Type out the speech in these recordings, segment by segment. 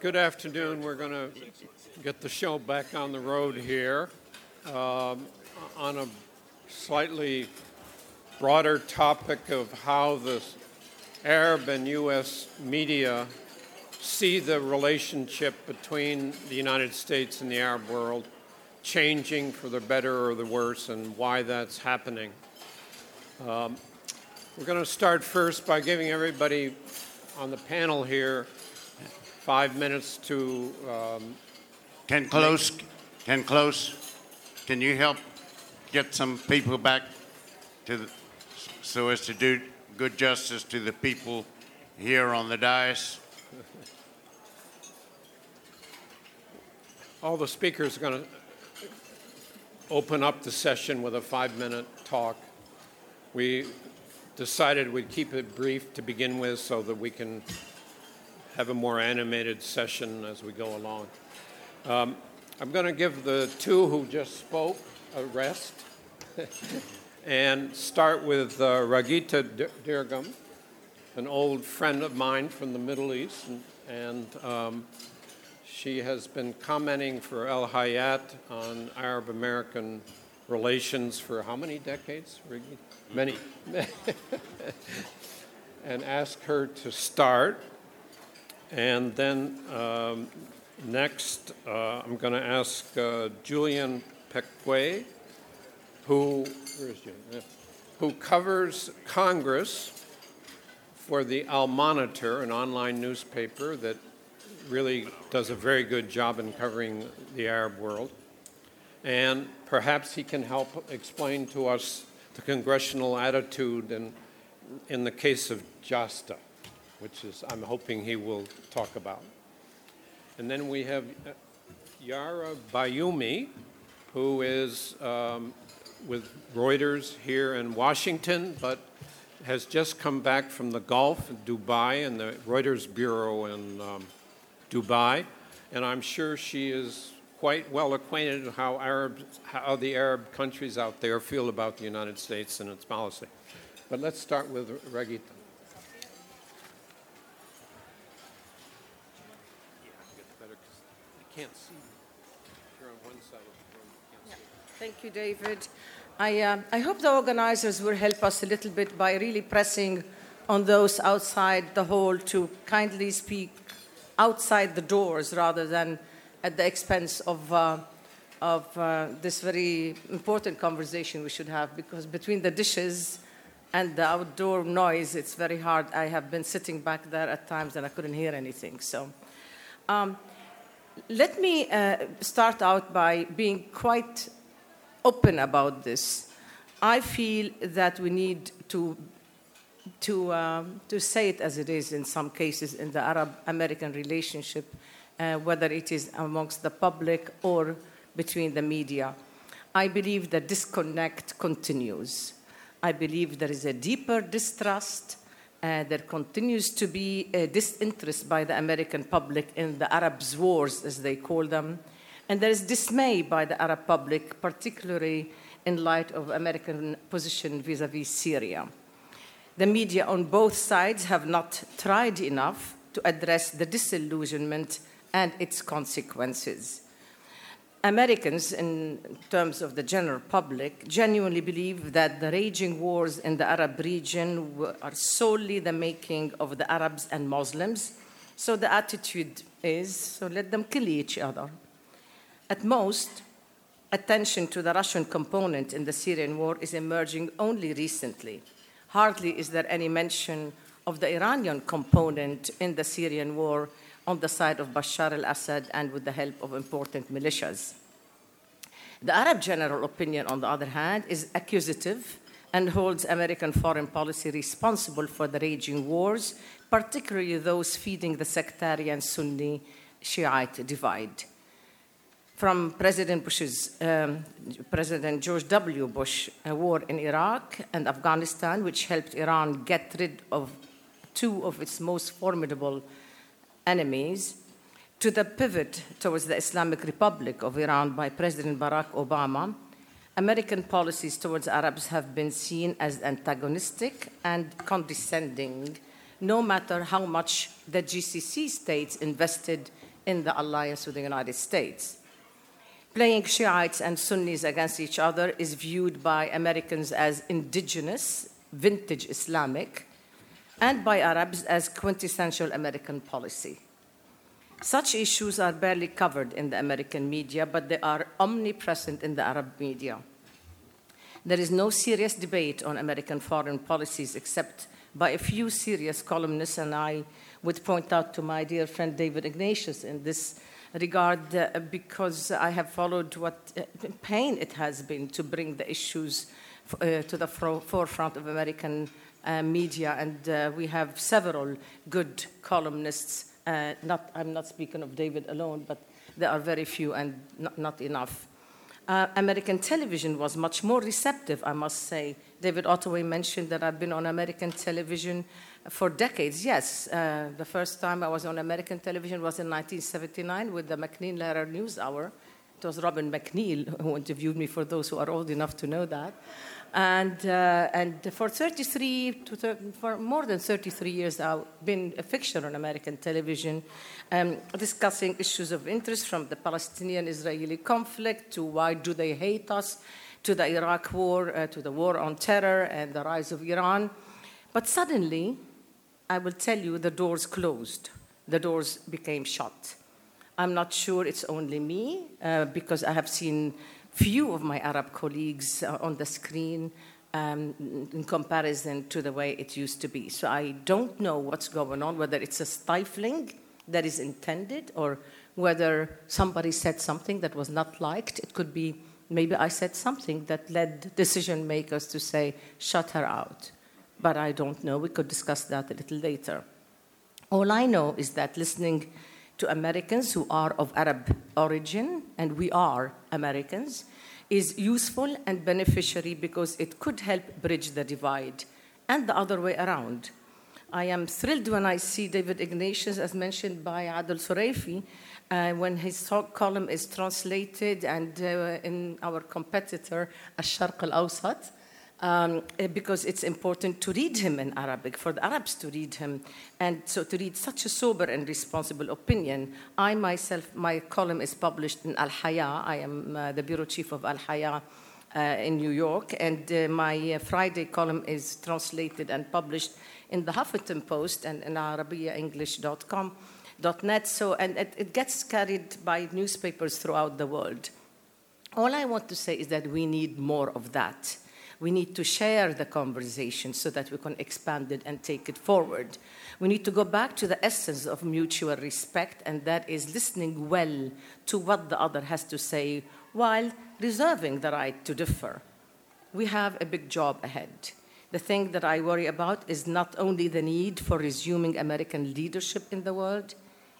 Good afternoon. We're going to get the show back on the road here um, on a slightly broader topic of how the Arab and U.S. media see the relationship between the United States and the Arab world changing for the better or the worse and why that's happening. Um, we're going to start first by giving everybody on the panel here five minutes to. Um, Ken Close, Ken Close, can you help get some people back to the, so as to do good justice to the people here on the dais? all the speakers are going to open up the session with a five minute talk. We decided we'd keep it brief to begin with so that we can have a more animated session as we go along. Um, I'm going to give the two who just spoke a rest and start with uh, Raghida Dergham, an old friend of mine from the Middle East, and, and um, she has been commenting for El Hayat on Arab American relations for how many decades? Many. and ask her to start. And then um, next, uh, I'm going to ask uh, Julian Pecquet, who, who covers Congress for the Al Monitor, an online newspaper that really does a very good job in covering the Arab world. And perhaps he can help explain to us the congressional attitude in, in the case of JASTA which is I'm hoping he will talk about. And then we have uh, Yara Bayoumy, who is um, with Reuters here in Washington, but has just come back from the Gulf, Dubai, and the Reuters Bureau in um, Dubai. And I'm sure she is quite well acquainted with how, Arabs, how the Arab countries out there feel about the United States and its policy. But let's start with Raghida. Can't see. You're on one side of the room. Yeah. Thank you, David. I, uh, I hope the organizers will help us a little bit by really pressing on those outside the hall to kindly speak outside the doors rather than at the expense of, uh, of uh, this very important conversation we should have because between the dishes and the outdoor noise, it's very hard. I have been sitting back there at times and I couldn't hear anything. So, um, let me uh, start out by being quite open about this. I feel that we need to, to, um, to say it as it is in some cases in the Arab American relationship, uh, whether it is amongst the public or between the media. I believe the disconnect continues. I believe there is a deeper distrust uh, there continues to be a disinterest by the American public in the Arabs' wars, as they call them. And there is dismay by the Arab public, particularly in light of American position vis a vis Syria. The media on both sides have not tried enough to address the disillusionment and its consequences. Americans, in terms of the general public, genuinely believe that the raging wars in the Arab region are solely the making of the Arabs and Muslims. So the attitude is so let them kill each other. At most, attention to the Russian component in the Syrian war is emerging only recently. Hardly is there any mention of the Iranian component in the Syrian war on the side of Bashar al Assad and with the help of important militias. The Arab general opinion, on the other hand, is accusative and holds American foreign policy responsible for the raging wars, particularly those feeding the sectarian Sunni Shiite divide. From President Bush's, um, President George W. Bush, war in Iraq and Afghanistan, which helped Iran get rid of two of its most formidable enemies to the pivot towards the Islamic Republic of Iran by President Barack Obama, American policies towards Arabs have been seen as antagonistic and condescending, no matter how much the GCC states invested in the alliance with the United States. Playing Shiites and Sunnis against each other is viewed by Americans as indigenous, vintage Islamic, and by Arabs as quintessential American policy. Such issues are barely covered in the American media, but they are omnipresent in the Arab media. There is no serious debate on American foreign policies except by a few serious columnists, and I would point out to my dear friend David Ignatius in this regard uh, because I have followed what uh, pain it has been to bring the issues uh, to the fro- forefront of American uh, media, and uh, we have several good columnists. Uh, not, I'm not speaking of David alone, but there are very few and not, not enough. Uh, American television was much more receptive, I must say. David Ottaway mentioned that I've been on American television for decades. Yes, uh, the first time I was on American television was in 1979 with the MacNeil Lehrer News Hour. It was Robin MacNeil who interviewed me, for those who are old enough to know that. And, uh, and for 33 to thir- for more than 33 years, I've been a fixture on American television, um, discussing issues of interest from the Palestinian-Israeli conflict to why do they hate us, to the Iraq war, uh, to the war on terror and the rise of Iran. But suddenly, I will tell you, the doors closed. The doors became shut. I'm not sure it's only me, uh, because I have seen few of my Arab colleagues uh, on the screen um, in comparison to the way it used to be. So I don't know what's going on, whether it's a stifling that is intended or whether somebody said something that was not liked. It could be maybe I said something that led decision makers to say, shut her out. But I don't know. We could discuss that a little later. All I know is that listening to Americans who are of Arab origin, and we are Americans, is useful and beneficiary because it could help bridge the divide and the other way around. I am thrilled when I see David Ignatius, as mentioned by Adel Suraifi, uh, when his talk column is translated and uh, in our competitor, Al-Sharq al-Awsat, um, eh, because it's important to read him in Arabic, for the Arabs to read him. And so to read such a sober and responsible opinion, I myself, my column is published in Al Haya. I am uh, the bureau chief of Al Haya. Uh, in New York, and uh, my uh, Friday column is translated and published in the Huffington Post and in ArabiaEnglish.com. .net, so, and it, it gets carried by newspapers throughout the world. All I want to say is that we need more of that. We need to share the conversation so that we can expand it and take it forward. We need to go back to the essence of mutual respect, and that is listening well to what the other has to say while reserving the right to differ. We have a big job ahead. The thing that I worry about is not only the need for resuming American leadership in the world,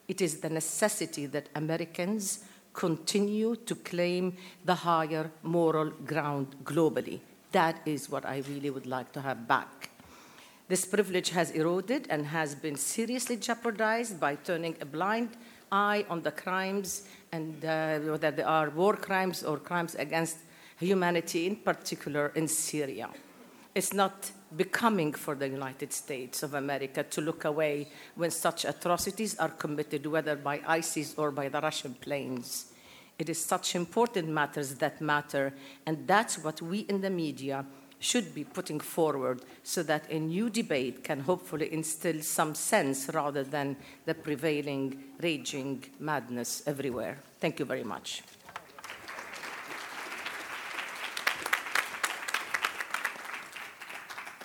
it is the necessity that Americans continue to claim the higher moral ground globally. That is what I really would like to have back. This privilege has eroded and has been seriously jeopardized by turning a blind eye on the crimes, and uh, whether they are war crimes or crimes against humanity, in particular in Syria. It's not becoming for the United States of America to look away when such atrocities are committed, whether by ISIS or by the Russian planes. It is such important matters that matter, and that's what we in the media should be putting forward so that a new debate can hopefully instill some sense rather than the prevailing raging madness everywhere. Thank you very much.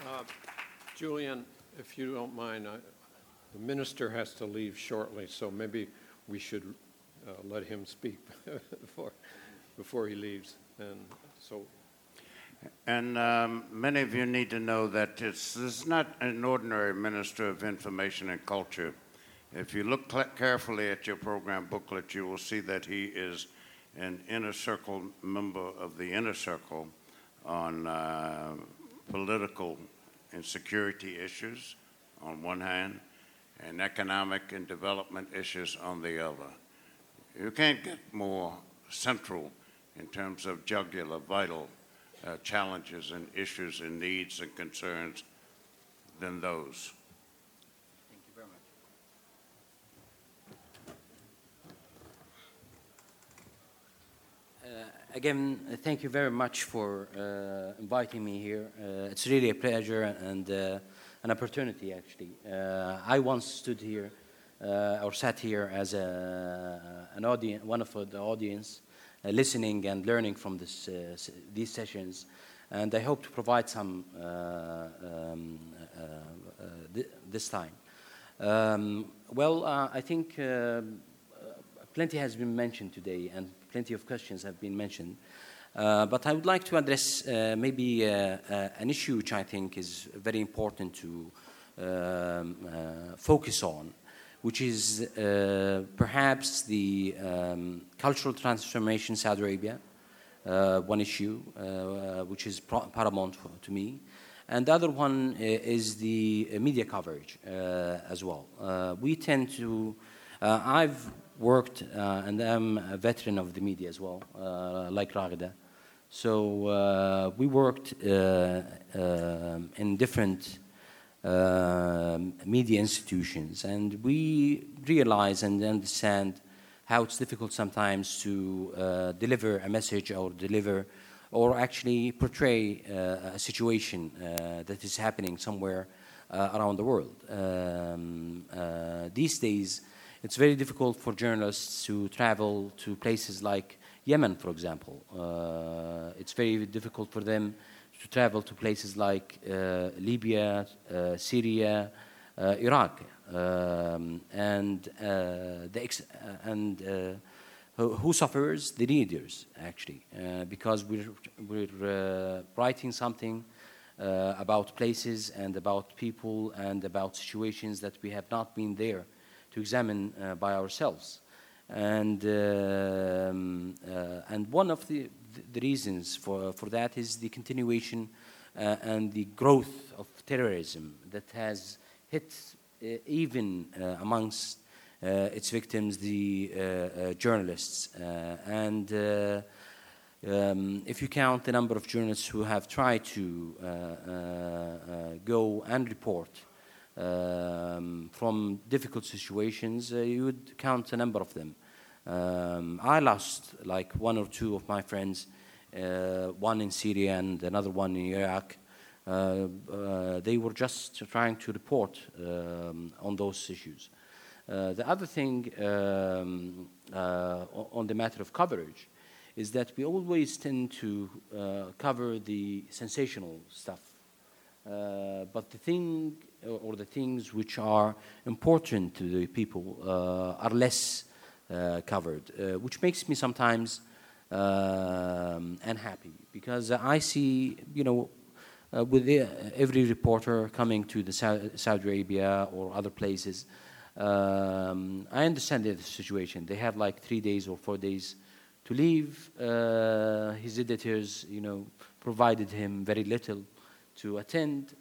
Uh, Julian, if you don't mind, I- the minister has to leave shortly, so maybe we should uh, let him speak before, before he leaves. And so, And um, many of you need to know that it's, this is not an ordinary Minister of Information and Culture. If you look cl- carefully at your program booklet, you will see that he is an inner circle member of the inner circle on uh, political and security issues on one hand, and economic and development issues on the other. You can't get more central in terms of jugular, vital uh, challenges and issues and needs and concerns than those. Thank you very much. Uh, again, uh, thank you very much for uh, inviting me here. Uh, it's really a pleasure and uh, an opportunity, actually. I once stood here or sat here as a, an audience, one of the audience, uh, listening and learning from this, uh, these sessions. And I hope to provide some uh, um, uh, uh, th- this time. Um, well, uh, I think plenty has been mentioned today, and plenty of questions have been mentioned. Uh, but I would like to address uh, maybe uh, uh, an issue which I think is very important to um, uh, focus on, which is uh, perhaps the um, cultural transformation in Saudi Arabia, uh, one issue uh, which is paramount to me. And the other one is the uh, media coverage uh, as well. Uh, we tend to, uh, I've worked uh, and I'm a veteran of the media as well, uh, like Raghida. So uh, we worked uh, um in different media institutions, and we realize and understand how it's difficult sometimes to uh, deliver a message or deliver or actually portray uh, a situation uh, that is happening somewhere around the world. Um, these days, it's very difficult for journalists to travel to places like Yemen, for example. Uh, it's very difficult for them to travel to places like uh, Libya, uh, Syria, uh, Iraq, um, and the and who, suffers the leaders actually, uh, because we're we're uh, writing something uh, about places and about people and about situations that we have not been there to examine by ourselves. And, um, and one of the, the reasons for, for that is the continuation uh, and the growth of terrorism that has hit uh, even uh, amongst uh, its victims, the uh, uh, journalists. And um, if you count the number of journalists who have tried to go and report um, from difficult situations, you would count a number of them. Um, I lost like one or two of my friends, uh, one in Syria and another one in Iraq. Uh, uh, they were just trying to report um, on those issues. Uh, the other thing um, uh, on the matter of coverage is that we always tend to cover the sensational stuff. But the thing or the things which are important to the people are less covered, uh, which makes me sometimes um, unhappy because I see, you know, uh, with the, every reporter coming to the Sau- Saudi Arabia or other places, um, I understand the situation. They have like three days or four days to leave. Uh, his editors, you know, provided him very little to attend,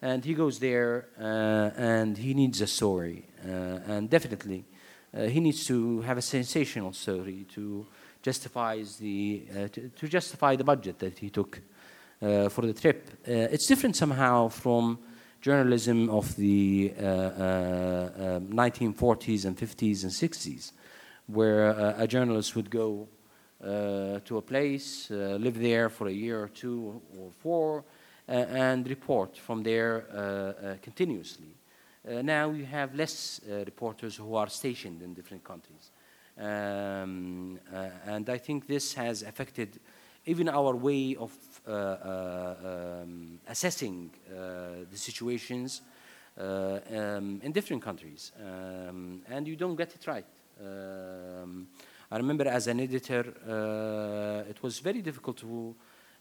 and he goes there uh, and he needs a story, uh, and definitely uh, he needs to have a sensational story to justify the uh, to, to justify the budget that he took uh, for the trip. Uh, it's different somehow from journalism of the uh, uh, um 1940s and 50s and 60s, where a journalist would go to a place, live there for a year or two or four, and report from there continuously. Uh, now you have less uh, reporters who are stationed in different countries. Um, uh, and I think this has affected even our way of um, assessing the situations um, in different countries. Um, and you don't get it right. Um, I remember as an editor, uh, it was very difficult to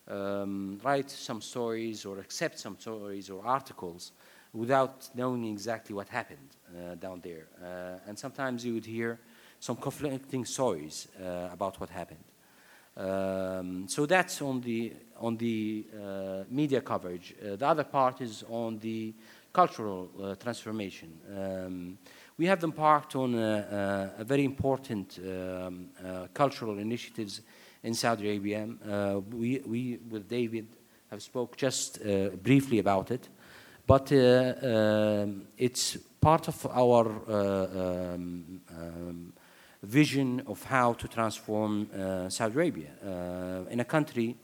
um, write some stories or accept some stories or articles without knowing exactly what happened uh, down there. Uh, and sometimes you would hear some conflicting stories uh, about what happened. Um, so that's on the on the uh, media coverage. Uh, the other part is on the cultural uh, transformation. Um, we have embarked on a, a, a very important um, cultural initiatives in Saudi Arabia. We, we, with David, have spoke just briefly about it, but uh, um, it's part of our uh, um, um, vision of how to transform uh, Saudi Arabia uh, in a country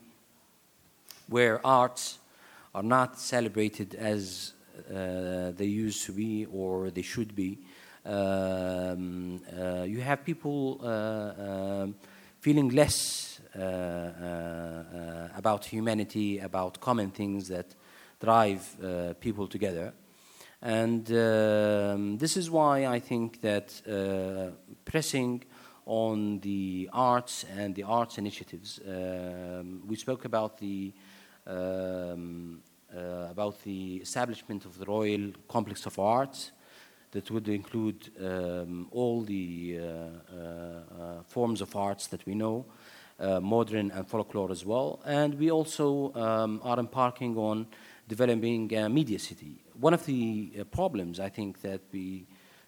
where arts are not celebrated as uh, they used to be or they should be. Um, uh, you have people uh, um, feeling less uh, uh, uh, about humanity, about common things that drive uh, people together. And um, this is why I think that uh, pressing on the arts and the arts initiatives, um, we spoke about the um, uh, about the establishment of the Royal Complex of Arts that would include um, all the uh, uh, uh, forms of arts that we know, modern and folklore as well. And we also um, are embarking on developing a media city. One of the uh, problems I think that we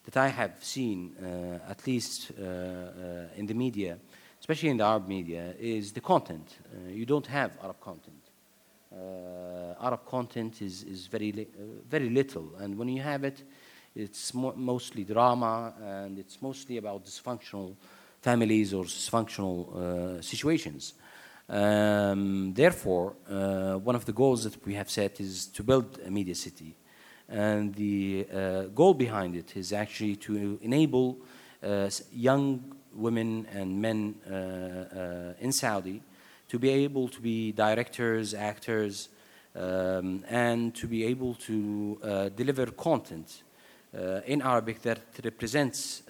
that I have seen, uh, at least uh, uh, in the media, especially in the Arab media, is the content. Uh, you don't have Arab content. Arab content is, is very, li- very little, and when you have it, it's mo- mostly drama and it's mostly about dysfunctional families or dysfunctional situations. Um, therefore, uh, one of the goals that we have set is to build a media city. And the uh, goal behind it is actually to enable uh, young women and men uh, uh, in Saudi to be able to be directors, actors, um, and to be able to uh, deliver content in Arabic that represents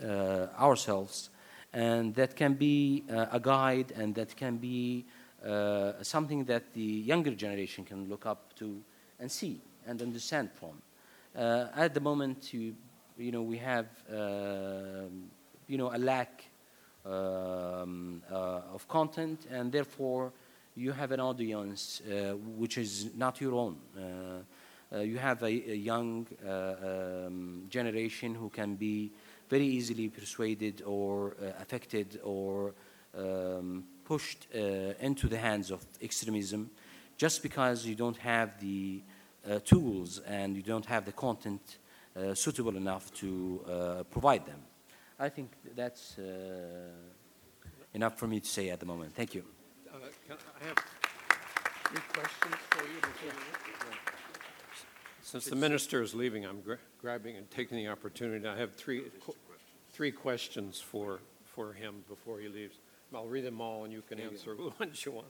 ourselves and that can be a guide and that can be uh, something that the younger generation can look up to and see and understand from. Uh, at the moment, you, you know, we have um you know a lack um, uh, of content, and therefore you have an audience uh, which is not your own. Uh, you have a, a young uh, um, generation who can be very easily persuaded or uh, affected or um, pushed uh, into the hands of extremism just because you don't have the uh, tools and you don't have the content uh, suitable enough to uh, provide them. I think that's uh, enough for me to say at the moment. Thank you. Uh, can I have three questions for you before you? Since the minister is leaving, I'm gra- grabbing and taking the opportunity. I have three, qu- three questions for, for him before he leaves. I'll read them all, and you can answer the ones you want.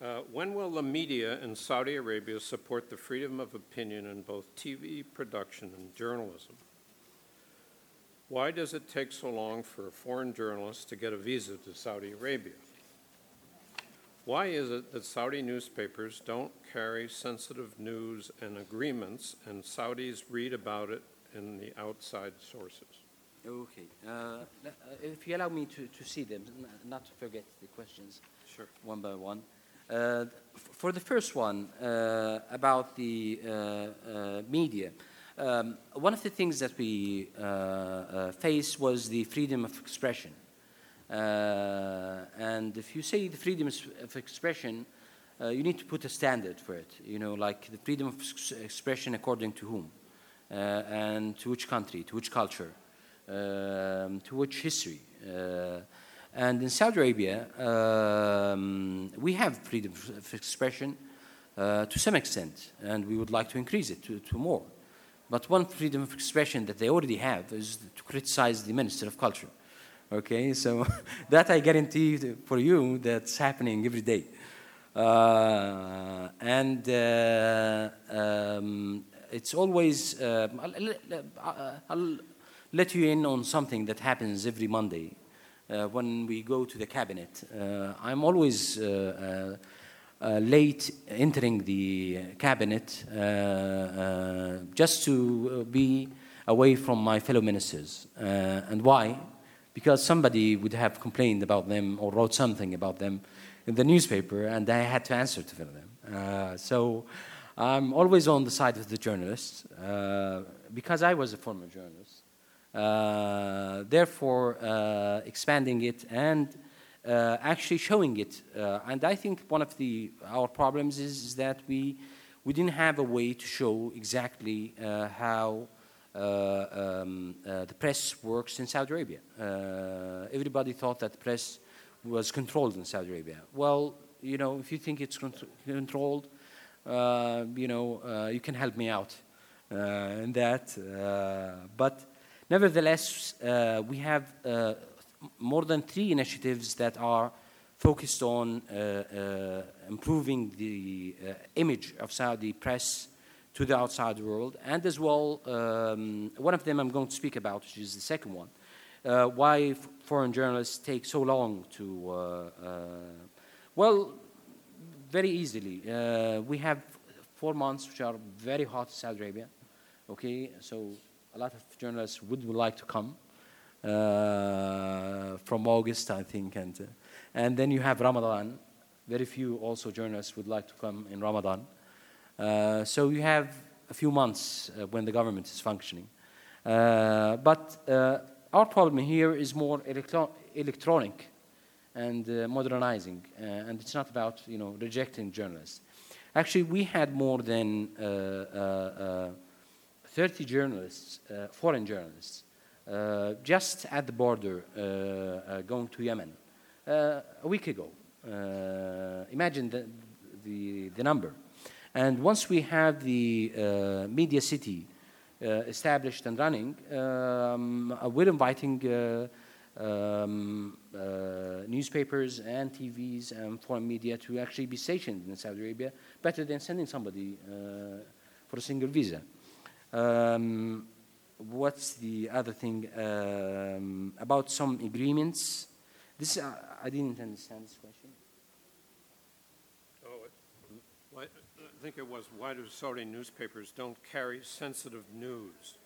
Uh, When will the media in Saudi Arabia support the freedom of opinion in both TV production and journalism? Why does it take so long for a foreign journalist to get a visa to Saudi Arabia? Why is it that Saudi newspapers don't carry sensitive news and agreements, and Saudis read about it in the outside sources? Okay. Uh, uh, if you allow me to, to see them, not to forget the questions Sure. one by one. Uh, for the first one uh, about the uh, uh, media, um, one of the things that we uh, uh, faced was the freedom of expression. Uh, and if you say the freedom of expression, uh, you need to put a standard for it. You know, like the freedom of expression according to whom, uh, and to which country, to which culture, um, to which history. Uh, and in Saudi Arabia, um, we have freedom of expression uh, to some extent, and we would like to increase it to, to more. But one freedom of expression that they already have is to criticize the Minister of Culture. Okay, so that I guarantee for you that's happening every day. Uh, and uh, um, it's always, uh, I'll- I'll let you in on something that happens every Monday uh, when we go to the cabinet. Uh, I'm always uh, uh, uh, late entering the cabinet uh, just to be away from my fellow ministers. And why? Because somebody would have complained about them or wrote something about them in the newspaper, and I had to answer to them. So I'm always on the side of the journalists because I was a former journalist. Uh, therefore, uh, expanding it and uh, actually showing it. And I think one of the our problems is, is that we we didn't have a way to show exactly how uh, um, uh, the press works in Saudi Arabia. Uh, everybody thought that the press was controlled in Saudi Arabia. Well, you know, if you think it's contr- controlled, you know, you can help me out in that. But nevertheless, uh, we have uh, more than three initiatives that are focused on uh, uh, improving the uh, image of Saudi press to the outside world, and as well, um, one of them I'm going to speak about, which is the second one, uh, why foreign journalists take so long to, well, very easily. We have four months which are very hot in Saudi Arabia, okay, so a lot of journalists would, like to come uh, from August, I think, and, uh, and then you have Ramadan. Very few also journalists would like to come in Ramadan. Uh, so you have a few months when the government is functioning. But our problem here is more electro- electronic and uh, modernizing, uh, and it's not about you know rejecting journalists. Actually, we had more than uh, 30 journalists, uh, foreign journalists, uh, just at the border uh, going to Yemen a week ago. Imagine the, the, the number. And once we have the media city established and running, um, we're inviting um, uh, newspapers and TVs and foreign media to actually be stationed in Saudi Arabia, better than sending somebody uh, for a single visa. Um, what's the other thing um, about some agreements? This uh, I didn't understand this question. Oh, it- why- I think it was, why do Saudi newspapers don't carry sensitive news?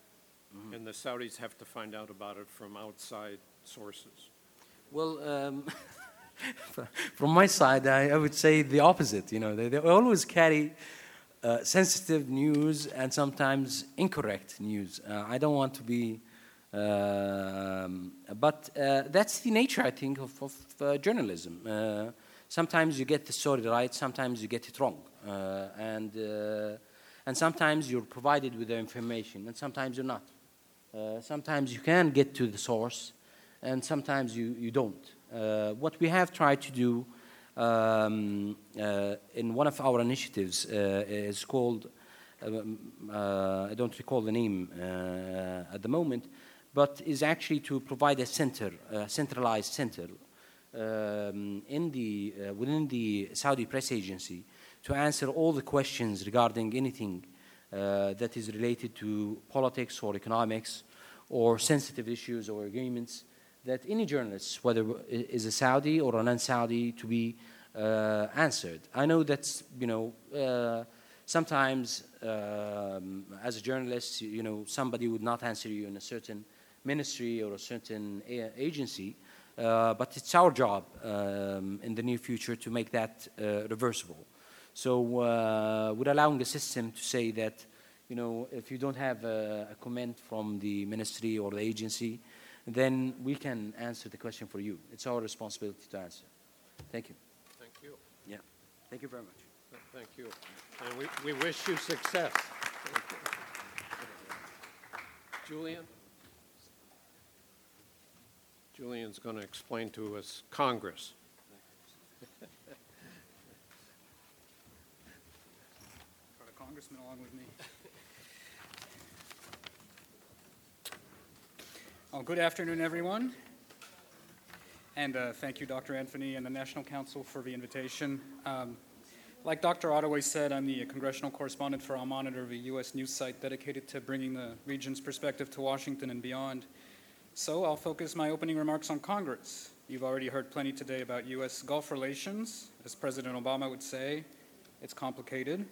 And the Saudis have to find out about it from outside sources. Well, um, from my side, I, I would say the opposite. You know, they, they always carry uh, sensitive news and sometimes incorrect news. Uh, I don't want to be, um, but uh, that's the nature, I think, of, of uh, journalism. Uh, sometimes you get the story right, sometimes you get it wrong, and and sometimes you're provided with the information, and sometimes you're not. Sometimes you can get to the source, and sometimes you, you don't. What we have tried to do um, uh, in one of our initiatives uh, is called, um, uh, I don't recall the name at the moment, but is actually to provide a center, a centralized center um, in the, uh, within the Saudi press agency to answer all the questions regarding anything uh, that is related to politics or economics or sensitive issues or agreements that any journalist, whether is a Saudi or a non-Saudi, to be uh, answered. I know that you know uh, sometimes um, as a journalist, you- know somebody would not answer you in a certain ministry or a certain a- agency, uh, but it's our job um, in the near future to make that uh, reversible. So uh, we're allowing the system to say that, you know, if you don't have a, a comment from the ministry or the agency, then we can answer the question for you. It's our responsibility to answer. Thank you. Thank you. Yeah. Thank you very much. Thank you. And we, we wish you success. Julian? Julian's going to explain to us Congress. Got a congressman along with me. Oh, good afternoon, everyone. And uh, thank you, Dr. Anthony and the National Council for the invitation. Um, like Dr. Ottaway said, I'm the congressional correspondent for Al Monitor, the U.S. news site dedicated to bringing the region's perspective to Washington and beyond. So I'll focus my opening remarks on Congress. You've already heard plenty today about U.S. Gulf relations. As President Obama would say, it's complicated.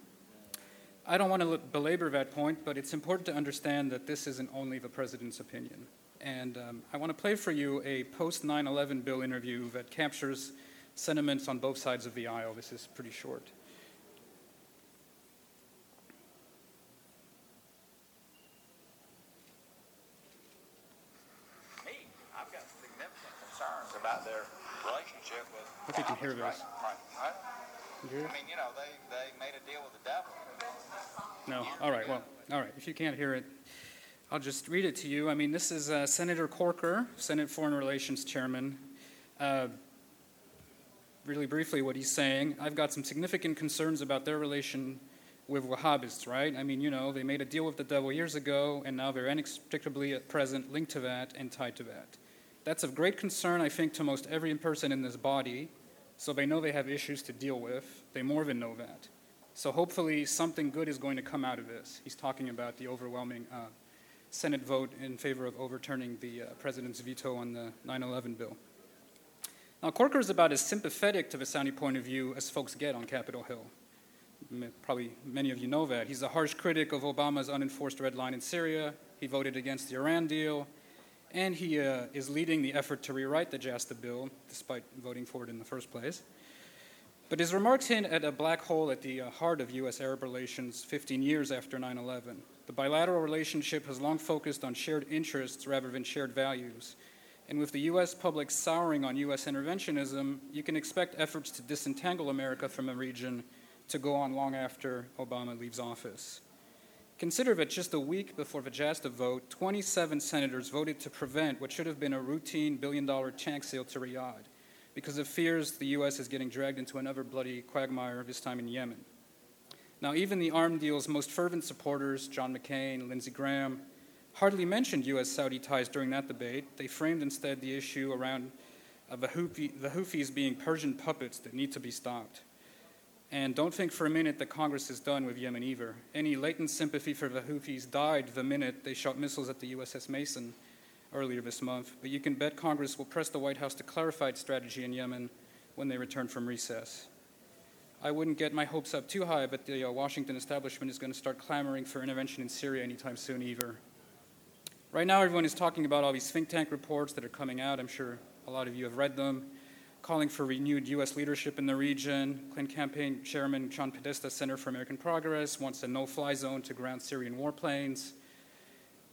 I don't want to belabor that point, but it's important to understand that this isn't only the president's opinion. And um, I want to play for you a post 9 11 bill interview that captures sentiments on both sides of the aisle. This is pretty short. Me, I've got significant concerns about their relationship with. Hope you can hear Right, this. right, right. Hear? I mean, you know, they, they made a deal with the devil. No. All right. Well, all right. If you can't hear it, I'll just read it to you. I mean, this is uh, Senator Corker, Senate Foreign Relations Chairman. Uh, really briefly, what he's saying I've got some significant concerns about their relation with Wahhabists, right? I mean, you know, they made a deal with the devil years ago, and now they're inextricably at present linked to that and tied to that. That's of great concern, I think, to most every person in this body, so they know they have issues to deal with. They more than know that. So hopefully, something good is going to come out of this. He's talking about the overwhelming uh, Senate vote in favor of overturning the uh, president's veto on the 9 11 bill. Now, Corker is about as sympathetic to the Saudi point of view as folks get on Capitol Hill. Probably many of you know that. He's a harsh critic of Obama's unenforced red line in Syria. He voted against the Iran deal. And he uh, is leading the effort to rewrite the JASTA bill, despite voting for it in the first place. But his remarks hint at a black hole at the uh, heart of U.S. Arab relations 15 years after 9 11. The bilateral relationship has long focused on shared interests rather than shared values. And with the U.S. public souring on U.S. interventionism, you can expect efforts to disentangle America from the region to go on long after Obama leaves office. Consider that just a week before the JASTA vote, 27 senators voted to prevent what should have been a routine billion dollar tank sale to Riyadh because of fears the U.S. is getting dragged into another bloody quagmire, this time in Yemen. Now, even the arm deal's most fervent supporters, John McCain, Lindsey Graham, hardly mentioned U.S. Saudi ties during that debate. They framed instead the issue around uh, the, Houthi, the Houthis being Persian puppets that need to be stopped. And don't think for a minute that Congress is done with Yemen either. Any latent sympathy for the Houthis died the minute they shot missiles at the USS Mason earlier this month. But you can bet Congress will press the White House to clarify its strategy in Yemen when they return from recess. I wouldn't get my hopes up too high, but the uh, Washington establishment is going to start clamoring for intervention in Syria anytime soon either. Right now, everyone is talking about all these think tank reports that are coming out. I'm sure a lot of you have read them calling for renewed U.S. leadership in the region. Clinton campaign chairman John Podesta, Center for American Progress, wants a no-fly zone to ground Syrian warplanes.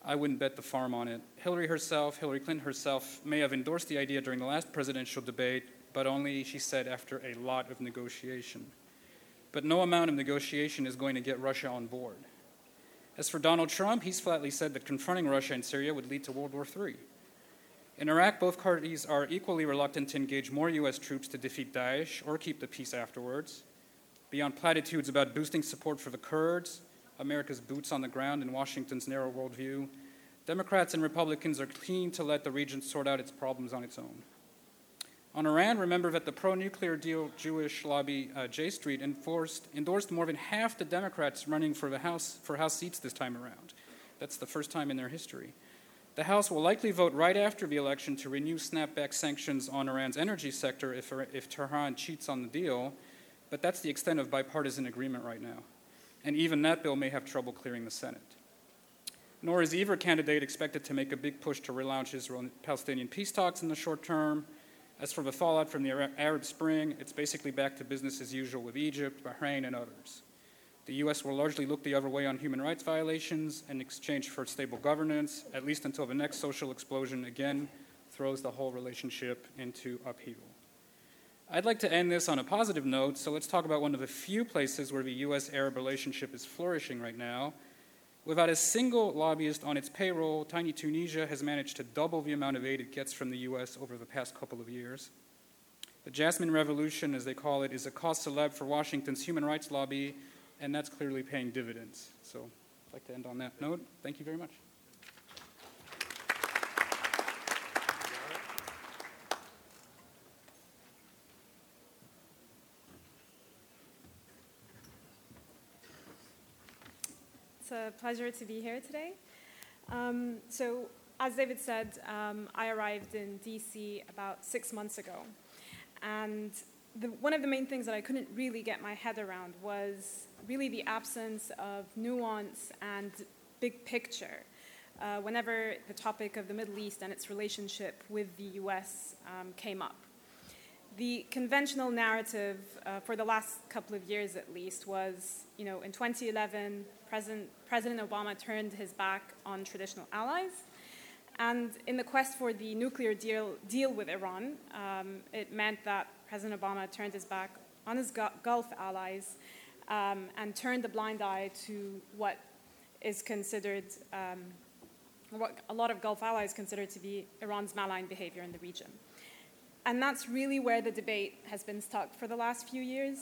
I wouldn't bet the farm on it. Hillary herself, Hillary Clinton herself, may have endorsed the idea during the last presidential debate, but only, she said, after a lot of negotiation. But no amount of negotiation is going to get Russia on board. As for Donald Trump, he's flatly said that confronting Russia in Syria would lead to World War III. In Iraq, both parties are equally reluctant to engage more U.S. troops to defeat Daesh or keep the peace afterwards. Beyond platitudes about boosting support for the Kurds, America's boots on the ground, and Washington's narrow worldview, Democrats and Republicans are keen to let the region sort out its problems on its own. On Iran, remember that the pro nuclear deal Jewish lobby uh, J Street enforced, endorsed more than half the Democrats running for, the House, for House seats this time around. That's the first time in their history. The House will likely vote right after the election to renew snapback sanctions on Iran's energy sector if, if Tehran cheats on the deal, but that's the extent of bipartisan agreement right now. And even that bill may have trouble clearing the Senate. Nor is either candidate expected to make a big push to relaunch Israel Palestinian peace talks in the short term. As for the fallout from the Arab Spring, it's basically back to business as usual with Egypt, Bahrain, and others. The U.S. will largely look the other way on human rights violations in exchange for stable governance, at least until the next social explosion again throws the whole relationship into upheaval. I'd like to end this on a positive note, so let's talk about one of the few places where the U.S. Arab relationship is flourishing right now. Without a single lobbyist on its payroll, tiny Tunisia has managed to double the amount of aid it gets from the U.S. over the past couple of years. The Jasmine Revolution, as they call it, is a cause célèbre for Washington's human rights lobby and that's clearly paying dividends. So I'd like to end on that note. Thank you very much. A pleasure to be here today. Um, so, as David said, um, I arrived in DC about six months ago. And the, one of the main things that I couldn't really get my head around was really the absence of nuance and big picture uh, whenever the topic of the Middle East and its relationship with the US um, came up. The conventional narrative uh, for the last couple of years, at least, was you know, in 2011, President, President Obama turned his back on traditional allies. And in the quest for the nuclear deal, deal with Iran, um, it meant that President Obama turned his back on his Gulf allies um, and turned a blind eye to what is considered um, what a lot of Gulf allies consider to be Iran's malign behavior in the region. And that's really where the debate has been stuck for the last few years.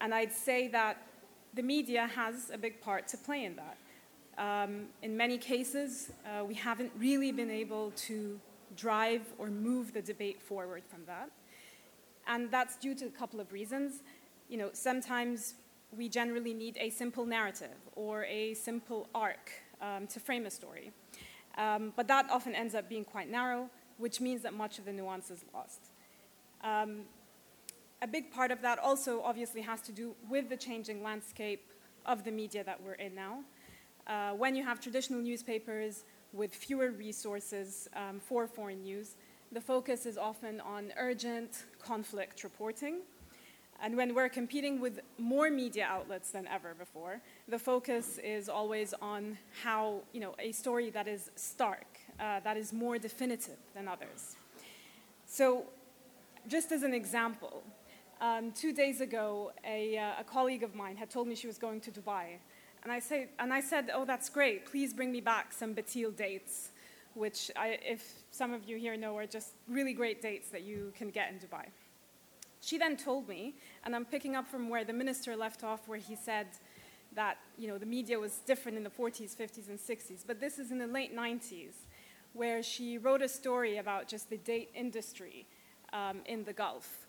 And I'd say that the media has a big part to play in that. Um, in many cases, uh, we haven't really been able to drive or move the debate forward from that. And that's due to a couple of reasons. You know, sometimes we generally need a simple narrative or a simple arc um, to frame a story. Um, but that often ends up being quite narrow, which means that much of the nuance is lost. A big part of that also obviously has to do with the changing landscape of the media that we're in now. Uh, when you have traditional newspapers with fewer resources um, for foreign news, the focus is often on urgent conflict reporting. And when we're competing with more media outlets than ever before, the focus is always on how, you know, a story that is stark, uh, that is more definitive than others. So, just as an example, um, two days ago, a, uh, a colleague of mine had told me she was going to Dubai. And I, say, and I said, Oh, that's great. Please bring me back some Batil dates, which, I, if some of you here know, are just really great dates that you can get in Dubai. She then told me, and I'm picking up from where the minister left off, where he said that you know, the media was different in the 40s, 50s, and 60s. But this is in the late 90s, where she wrote a story about just the date industry um, in the Gulf.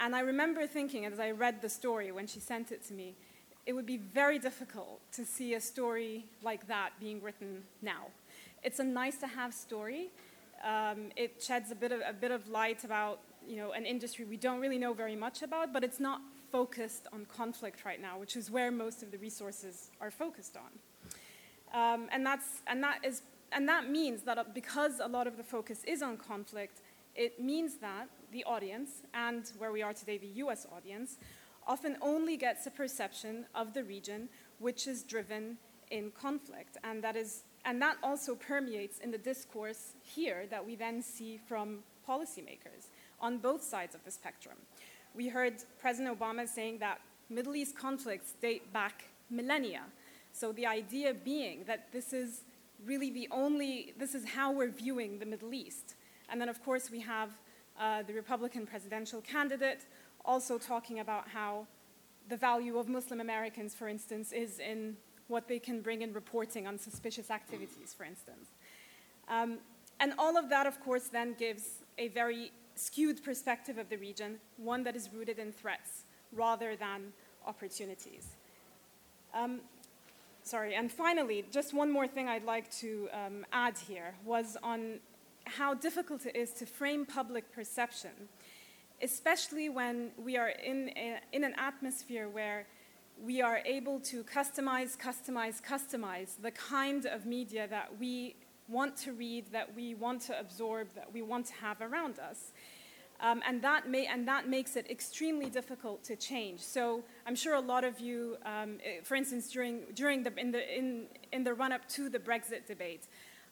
And I remember thinking, as I read the story when she sent it to me, it would be very difficult to see a story like that being written now. It's a nice to have story. Um, it sheds a bit, of, a bit of light about you know, an industry we don't really know very much about, but it's not focused on conflict right now, which is where most of the resources are focused on. Um, and, that's, and, that is, and that means that because a lot of the focus is on conflict, it means that the audience, and where we are today, the US audience, often only gets a perception of the region which is driven in conflict. And that, is, and that also permeates in the discourse here that we then see from policymakers on both sides of the spectrum. We heard President Obama saying that Middle East conflicts date back millennia. So the idea being that this is really the only, this is how we're viewing the Middle East. And then, of course, we have uh, the Republican presidential candidate also talking about how the value of Muslim Americans, for instance, is in what they can bring in reporting on suspicious activities, for instance. Um, and all of that, of course, then gives a very skewed perspective of the region, one that is rooted in threats rather than opportunities. Um, sorry, and finally, just one more thing I'd like to um, add here was on how difficult it is to frame public perception, especially when we are in, a, in an atmosphere where we are able to customize, customize, customize the kind of media that we want to read, that we want to absorb, that we want to have around us. Um, and, that may, and that makes it extremely difficult to change. So I'm sure a lot of you, um, eh, for instance, during, during the, in, the, in, in the run up to the Brexit debate,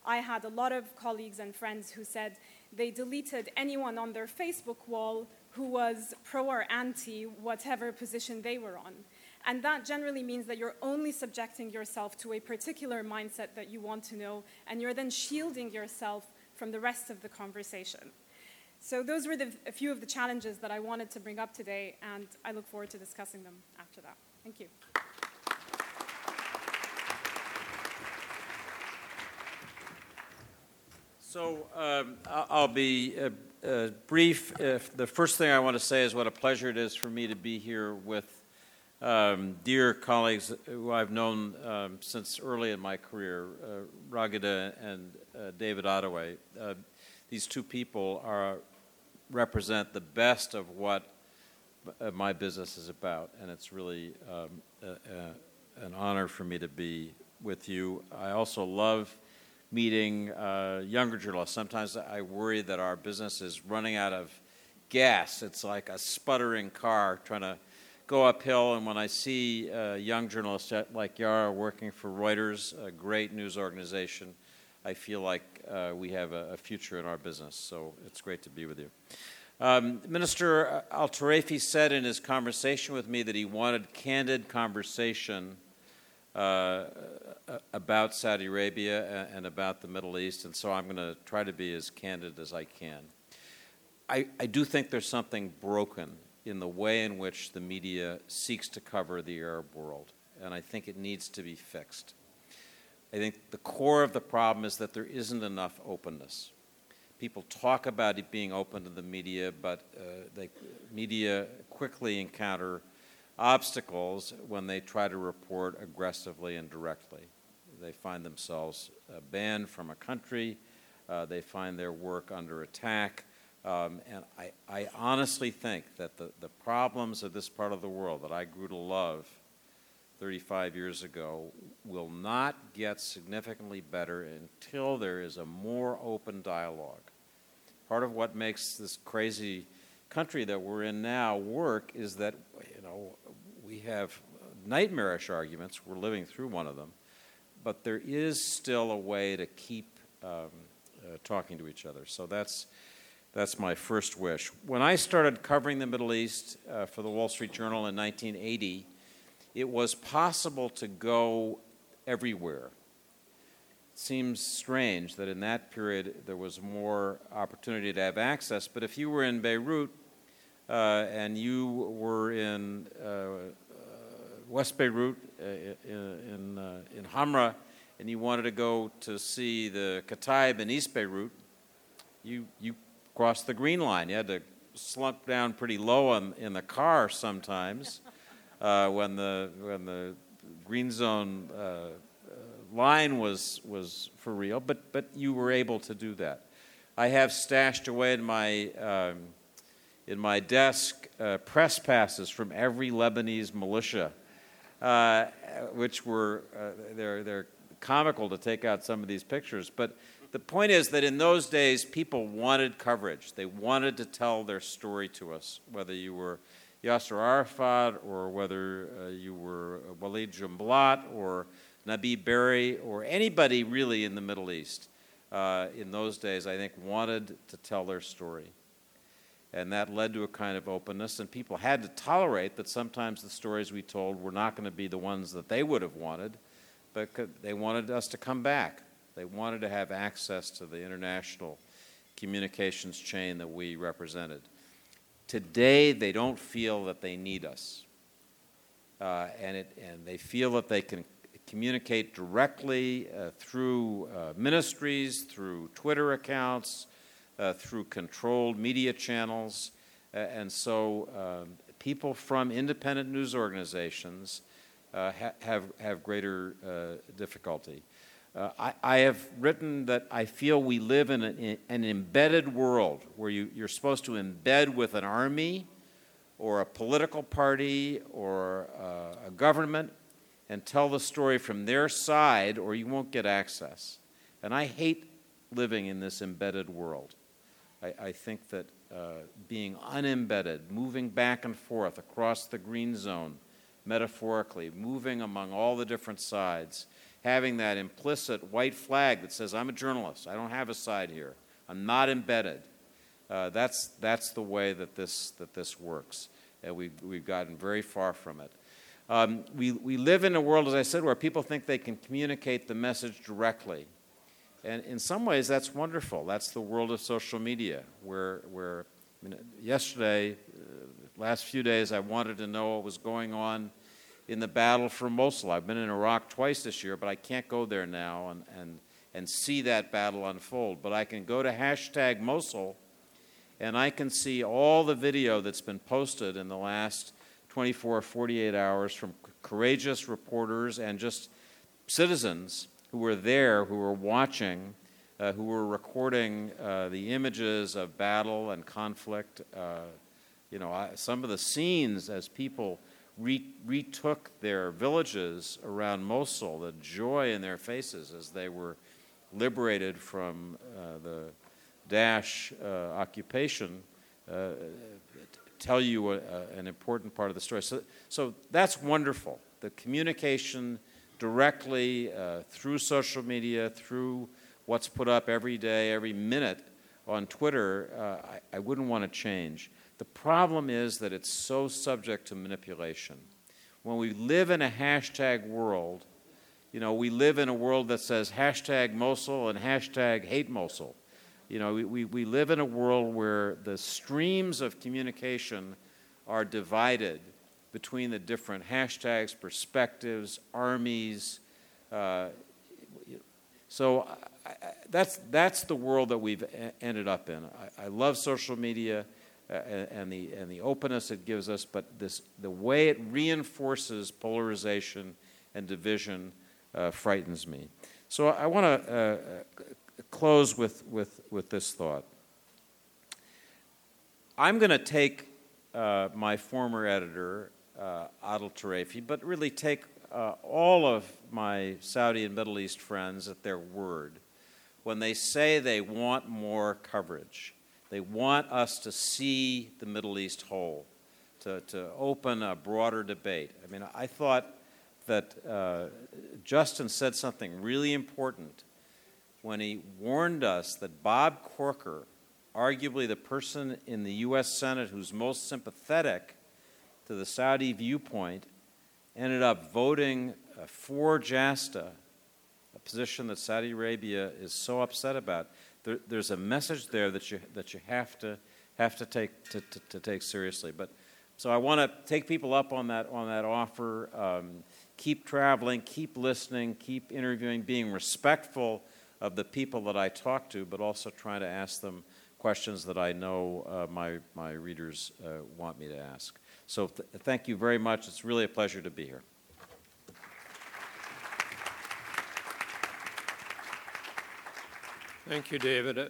I had a lot of colleagues and friends who said they deleted anyone on their Facebook wall who was pro or anti whatever position they were on. And that generally means that you're only subjecting yourself to a particular mindset that you want to know, and you're then shielding yourself from the rest of the conversation. So, those were the, a few of the challenges that I wanted to bring up today, and I look forward to discussing them after that. Thank you. So um, I'll be uh, uh, brief. If the first thing I want to say is what a pleasure it is for me to be here with um, dear colleagues who I've known um, since early in my career, uh, and uh, David Ottaway. Uh, these two people are represent the best of what uh, my business is about, and it's really um, an honor for me to be with you. I also love meeting uh, younger journalists. Sometimes I worry that our business is running out of gas. It's like a sputtering car trying to go uphill. And when I see uh, young journalists like Yara working for Reuters, a great news organization, I feel like uh, we have a, a, future in our business. So it's great to be with you. Um, Minister Al Turafi said in his conversation with me that he wanted candid conversation uh, about Saudi Arabia and about the Middle East, and so I'm going to try to be as candid as I can. I, I do think there's something broken in the way in which the media seeks to cover the Arab world, and I think it needs to be fixed. I think the core of the problem is that there isn't enough openness. People talk about it being open to the media, but uh, the media quickly encounter obstacles when they try to report aggressively and directly. They find themselves uh, banned from a country, uh, they find their work under attack. Um, and I, I honestly think that the, the problems of this part of the world that I grew to love 35 years ago will not get significantly better until there is a more open dialogue. Part of what makes this crazy country that we're in now work is that, you know, we have nightmarish arguments. We're living through one of them. But there is still a way to keep um, uh, talking to each other. So that's, that's my first wish. When I started covering the Middle East uh, for the Wall Street Journal in 1980, it was possible to go everywhere. It seems strange that in that period there was more opportunity to have access, but if you were in Beirut uh, and you were in uh, uh West Beirut, uh, in, uh, in Hamra, and you wanted to go to see the Kataib in East Beirut, you, you crossed the green line. You had to slump down pretty low in, in the car sometimes uh, when the when the green zone uh, uh, line was was for real, but but you were able to do that. I have stashed away in my um, in my desk uh, press passes from every Lebanese militia, uh, which were uh, they're they're comical to take out some of these pictures, but. The point is that in those days, people wanted coverage. They wanted to tell their story to us, whether you were Yasser Arafat or whether uh, you were Walid Jumblatt or Nabih Berri or anybody really in the Middle East uh, in those days, I think, wanted to tell their story. And that led to a kind of openness, and people had to tolerate that sometimes the stories we told were not going to be the ones that they would have wanted, but they wanted us to come back. They wanted to have access to the international communications chain that we represented. Today, they don't feel that they need us. Uh, and, it, and they feel that they can communicate directly uh, through uh, ministries, through Twitter accounts, through controlled media channels. and so um, people from independent news organizations uh, ha- have, have greater uh, difficulty. Uh, I, I, have written that I feel we live in an, an embedded world where you, you're supposed to embed with an army or a political party or uh, a government and tell the story from their side, or you won't get access. And I hate living in this embedded world. I, I think that uh, being unembedded, moving back and forth across the green zone, metaphorically, moving among all the different sides, having that implicit white flag that says, I'm a journalist, I don't have a side here, I'm not embedded. Uh, that's, that's the way that this, that this works. And we've, we've gotten very far from it. Um, we, we live in a world, as I said, where people think they can communicate the message directly. And in some ways, that's wonderful. That's the world of social media, where, where I mean, yesterday, uh, last few days, I wanted to know what was going on in the battle for Mosul. I've been in Iraq twice this year, but I can't go there now and, and, and see that battle unfold. But I can go to hashtag Mosul and I can see all the video that's been posted in the last 24 or 48 hours from courageous reporters and just citizens who were there, who were watching, uh, who were recording uh, the images of battle and conflict. Uh, you know, I, some of the scenes as people re- retook their villages around Mosul, the joy in their faces as they were liberated from uh, the Daesh uh, occupation, uh, tell you a, a, an important part of the story. So, so that's wonderful. The communication directly uh, through social media, through what's put up every day, every minute on Twitter, uh, I, I wouldn't want to change. The problem is that it's so subject to manipulation. When we live in a hashtag world, You know, we live in a world that says hashtag Mosul and hashtag hate Mosul. You know, we, we, we live in a world where the streams of communication are divided between the different hashtags, perspectives, armies. Uh, so I, I, that's, that's the world that we've ended up in. I, I love social media uh, and, and, the, and the openness it gives us, but this, the way it reinforces polarization and division uh, frightens me. So I want to uh, close with, with, with this thought. I'm going to take uh, my former editor, uh, Adil Tarafi, but really take uh, all of my Saudi and Middle East friends at their word when they say they want more coverage. They want us to see the Middle East whole, to, to open a broader debate. I mean, I thought that uh, Justin said something really important when he warned us that Bob Corker, arguably the person in the U.S. Senate who's most sympathetic to the Saudi viewpoint, ended up voting uh, for JASTA, a position that Saudi Arabia is so upset about. There, there's a message there that you, that you have to, have to, take, to, to, to take seriously. But, so I want to take people up on that, on that offer. Um, keep traveling, keep listening, keep interviewing, being respectful of the people that I talk to, but also trying to ask them questions that I know uh, my, my readers uh, want me to ask. So th- thank you very much. It's really a pleasure to be here. Thank you, David. Uh,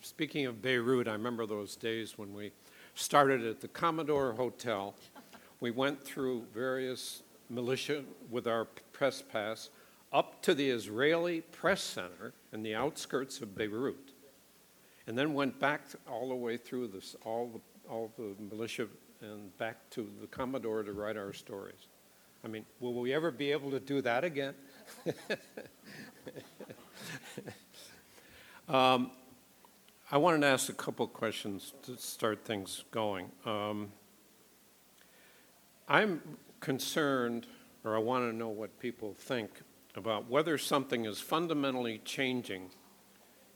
Speaking of Beirut, I remember those days when we started at the Commodore Hotel. We went through various militia with our press pass up to the Israeli Press Center in the outskirts of Beirut, and then went back all the way through this, all the, all the militia and back to the Commodore to write our stories. I mean, will we ever be able to do that again? um, I wanted to ask a couple questions to start things going. Um, I'm concerned, or I want to know what people think about whether something is fundamentally changing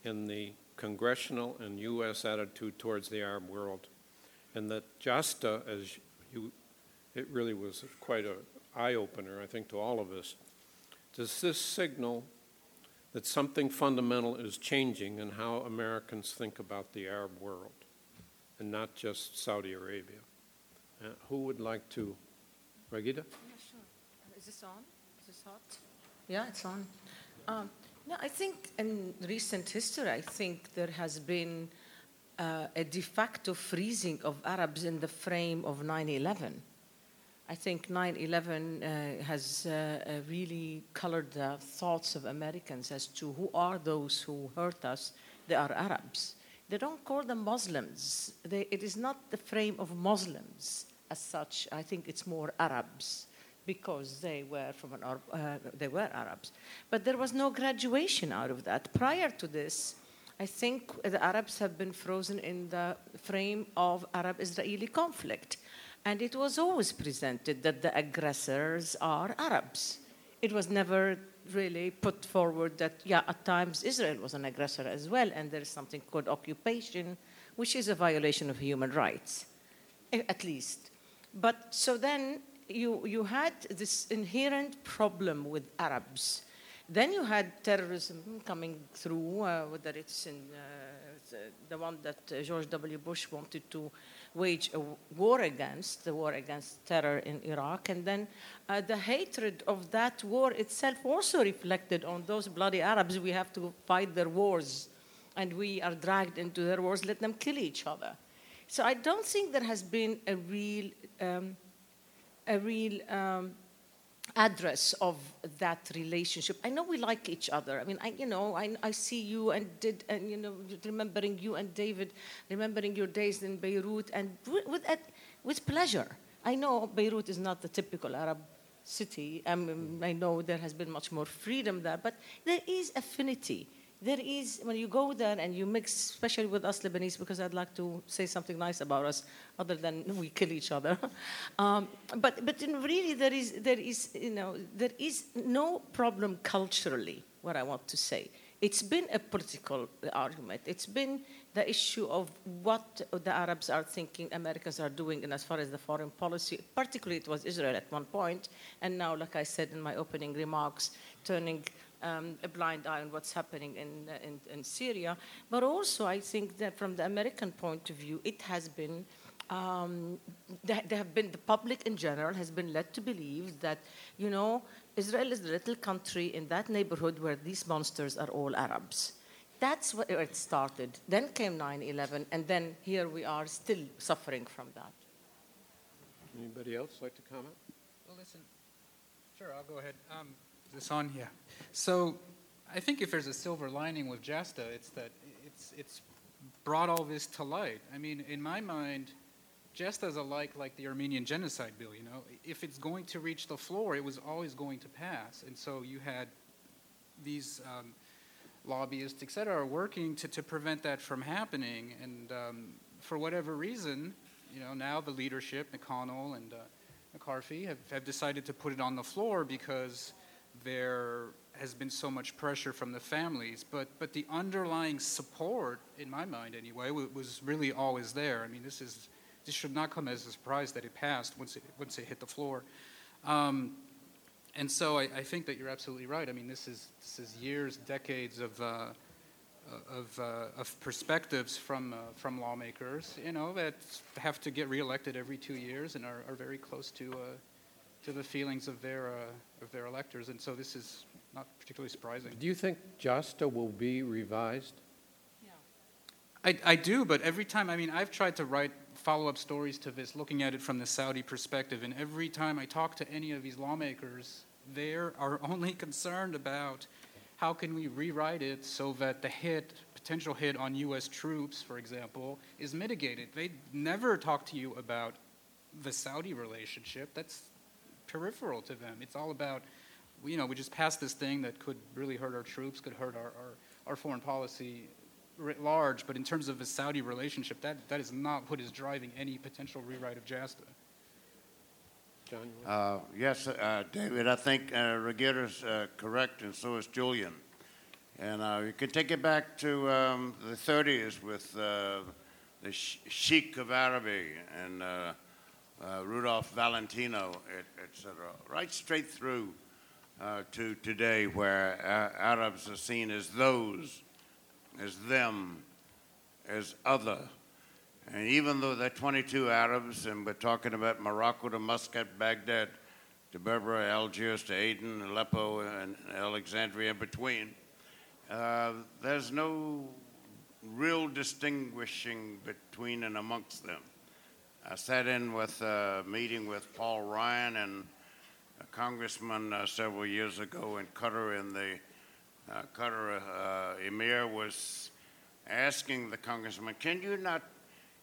in the congressional and U.S. attitude towards the Arab world, and that JASTA, as you, it really was quite an eye opener, I think, to all of us. Does this signal that something fundamental is changing in how Americans think about the Arab world, and not just Saudi Arabia? Uh, who would like to? Raghida? Is this on? Is this hot? Yeah, it's on. Um, no, I think in recent history, I think there has been uh, a de facto freezing of Arabs in the frame of 9 11. I think 9 11 uh, has uh, uh, really colored the thoughts of Americans as to who are those who hurt us. They are Arabs. They don't call them Muslims. They, it is not the frame of Muslims as such. I think it's more Arabs because they were from an uh, they were Arabs. But there was no graduation out of that. Prior to this, I think the Arabs have been frozen in the frame of Arab-Israeli conflict. And it was always presented that the aggressors are Arabs. It was never really put forward that, yeah, at times Israel was an aggressor as well, and there is something called occupation, which is a violation of human rights, eh, at least. But so then you, you had this inherent problem with Arabs. Then you had terrorism coming through, uh, whether it's in uh, the one that uh, George W. Bush wanted to wage a war against, the war against terror in Iraq. And then uh, the hatred of that war itself also reflected on those bloody Arabs. We have to fight their wars, and we are dragged into their wars, let them kill each other. So I don't think there has been a real, um, a real um, address of that relationship. I know we like each other. I mean, I, you know, I, I see you and did, and you know, remembering you and David, remembering your days in Beirut, and with, with, with pleasure. I know Beirut is not the typical Arab city. I, mean, I know there has been much more freedom there, but there is affinity there is, when you go there and you mix, especially with us Lebanese, because I'd like to say something nice about us, other than we kill each other. um, but but in really, there is, there is, you know, there is no problem culturally, what I want to say. It's been a political argument. It's been the issue of what the Arabs are thinking Americans are doing and as far as the foreign policy. Particularly, it was Israel at one point, and now, like I said in my opening remarks, turning um, a blind eye on what's happening in, uh, in, in Syria. But also, I think that from the American point of view, it has been um, there, there have been the public in general has been led to believe that you know Israel is the little country in that neighborhood where these monsters are all Arabs. That's where it started. Then came 9/11, and then here we are still suffering from that. Anybody else like to comment? Well, listen, sure, I'll go ahead. Um, is this on? Yeah. So, I think if there's a silver lining with JASTA, it's that it's it's brought all this to light. I mean, in my mind, JASTA is alike like the Armenian genocide bill. You know, if it's going to reach the floor, it was always going to pass. And so you had these um, lobbyists, et cetera, working to, to prevent that from happening. And um, for whatever reason, you know, now the leadership, McConnell and uh, McCarthy, have, have decided to put it on the floor because there has been so much pressure from the families. But, but the underlying support, in my mind anyway, wa- was really always there. I mean, this is this should not come as a surprise that it passed once it once it hit the floor. Um, and so I, I think that you're absolutely right. I mean, this is this is years, decades of uh, of, uh, of perspectives from uh, from lawmakers, you know, that have to get reelected every two years and are, are very close to uh, to the feelings of their uh, of their electors. And so this is not particularly surprising. Do you think JASTA will be revised? I, I do, but every time, I mean, I've tried to write follow up stories to this, looking at it from the Saudi perspective, and every time I talk to any of these lawmakers, they are only concerned about how can we rewrite it so that the hit, potential hit on U.S. troops, for example, is mitigated. They never talk to you about the Saudi relationship. That's peripheral to them. It's all about, you know, we just passed this thing that could really hurt our troops, could hurt our, our, our foreign policy writ large, but in terms of the Saudi relationship, that, that is not what is driving any potential rewrite of JASTA. John, Uh, Yes, uh, David, I think uh, Raghida's uh, correct, and so is Julian. And uh, you can take it back to um, the 30s with uh, the sh- Sheikh of Araby and uh, uh, Rudolph Valentino, et, et cetera, right straight through uh, to today, where A- Arabs are seen as those, as them, as other. And even though there are 22 Arabs, and we're talking about Morocco to Muscat, Baghdad to Berbera, Algiers to Aden, Aleppo, and Alexandria in between, uh, there's no real distinguishing between and amongst them. I sat in with a meeting with Paul Ryan and a congressman uh, several years ago in Qatar, and the uh, Qatar uh, emir was asking the congressman, "Can you not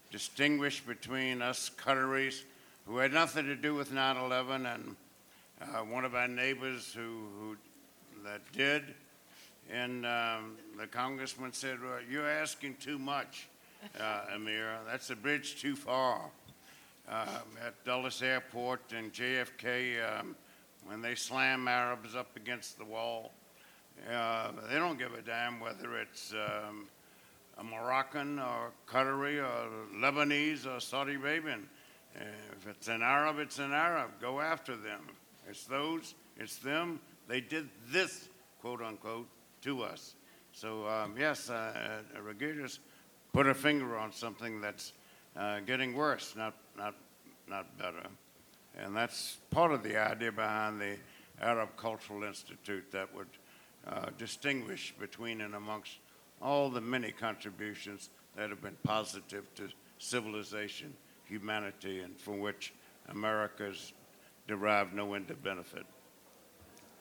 distinguish between us Qataris, who had nothing to do with 9/11, and uh, one of our neighbors who, who that did?" And um, the congressman said, well, "You're asking too much, uh, Emir. That's a bridge too far." Um, at Dulles Airport and JFK, um, when they slam Arabs up against the wall, uh, they don't give a damn whether it's um, a Moroccan or Qatari or Lebanese or Saudi Arabian. If it's an Arab, it's an Arab. Go after them. It's those, it's them. They did this, quote unquote, to us. So, um, yes, uh, uh, put a finger on something that's uh, getting worse, not, not, not better. And that's part of the idea behind the Arab Cultural Institute that would uh, distinguish between and amongst all the many contributions that have been positive to civilization, humanity, and from which America's derived no end of benefit.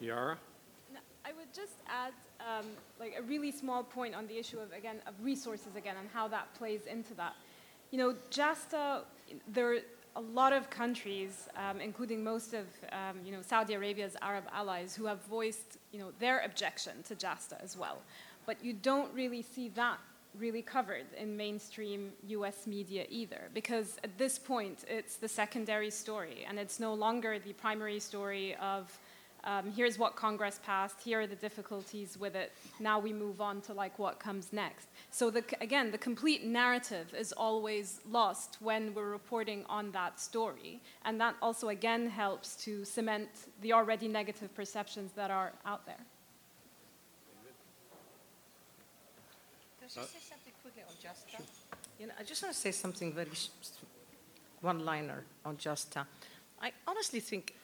Yara? No, I would just add um, like a really small point on the issue of again of resources again and how that plays into that. You know, JASTA, there are a lot of countries, um, including most of um, you know Saudi Arabia's Arab allies, who have voiced you know their objection to JASTA as well. but you don't really see that really covered in mainstream US media either, because at this point it's the secondary story, and it's no longer the primary story of um, here's what Congress passed, here are the difficulties with it, now we move on to like what comes next. So the, again, the complete narrative is always lost when we're reporting on that story, and that also again helps to cement the already negative perceptions that are out there. Can I say something quickly on JASTA? You know, I just want to say something very one-liner on JASTA. I honestly think,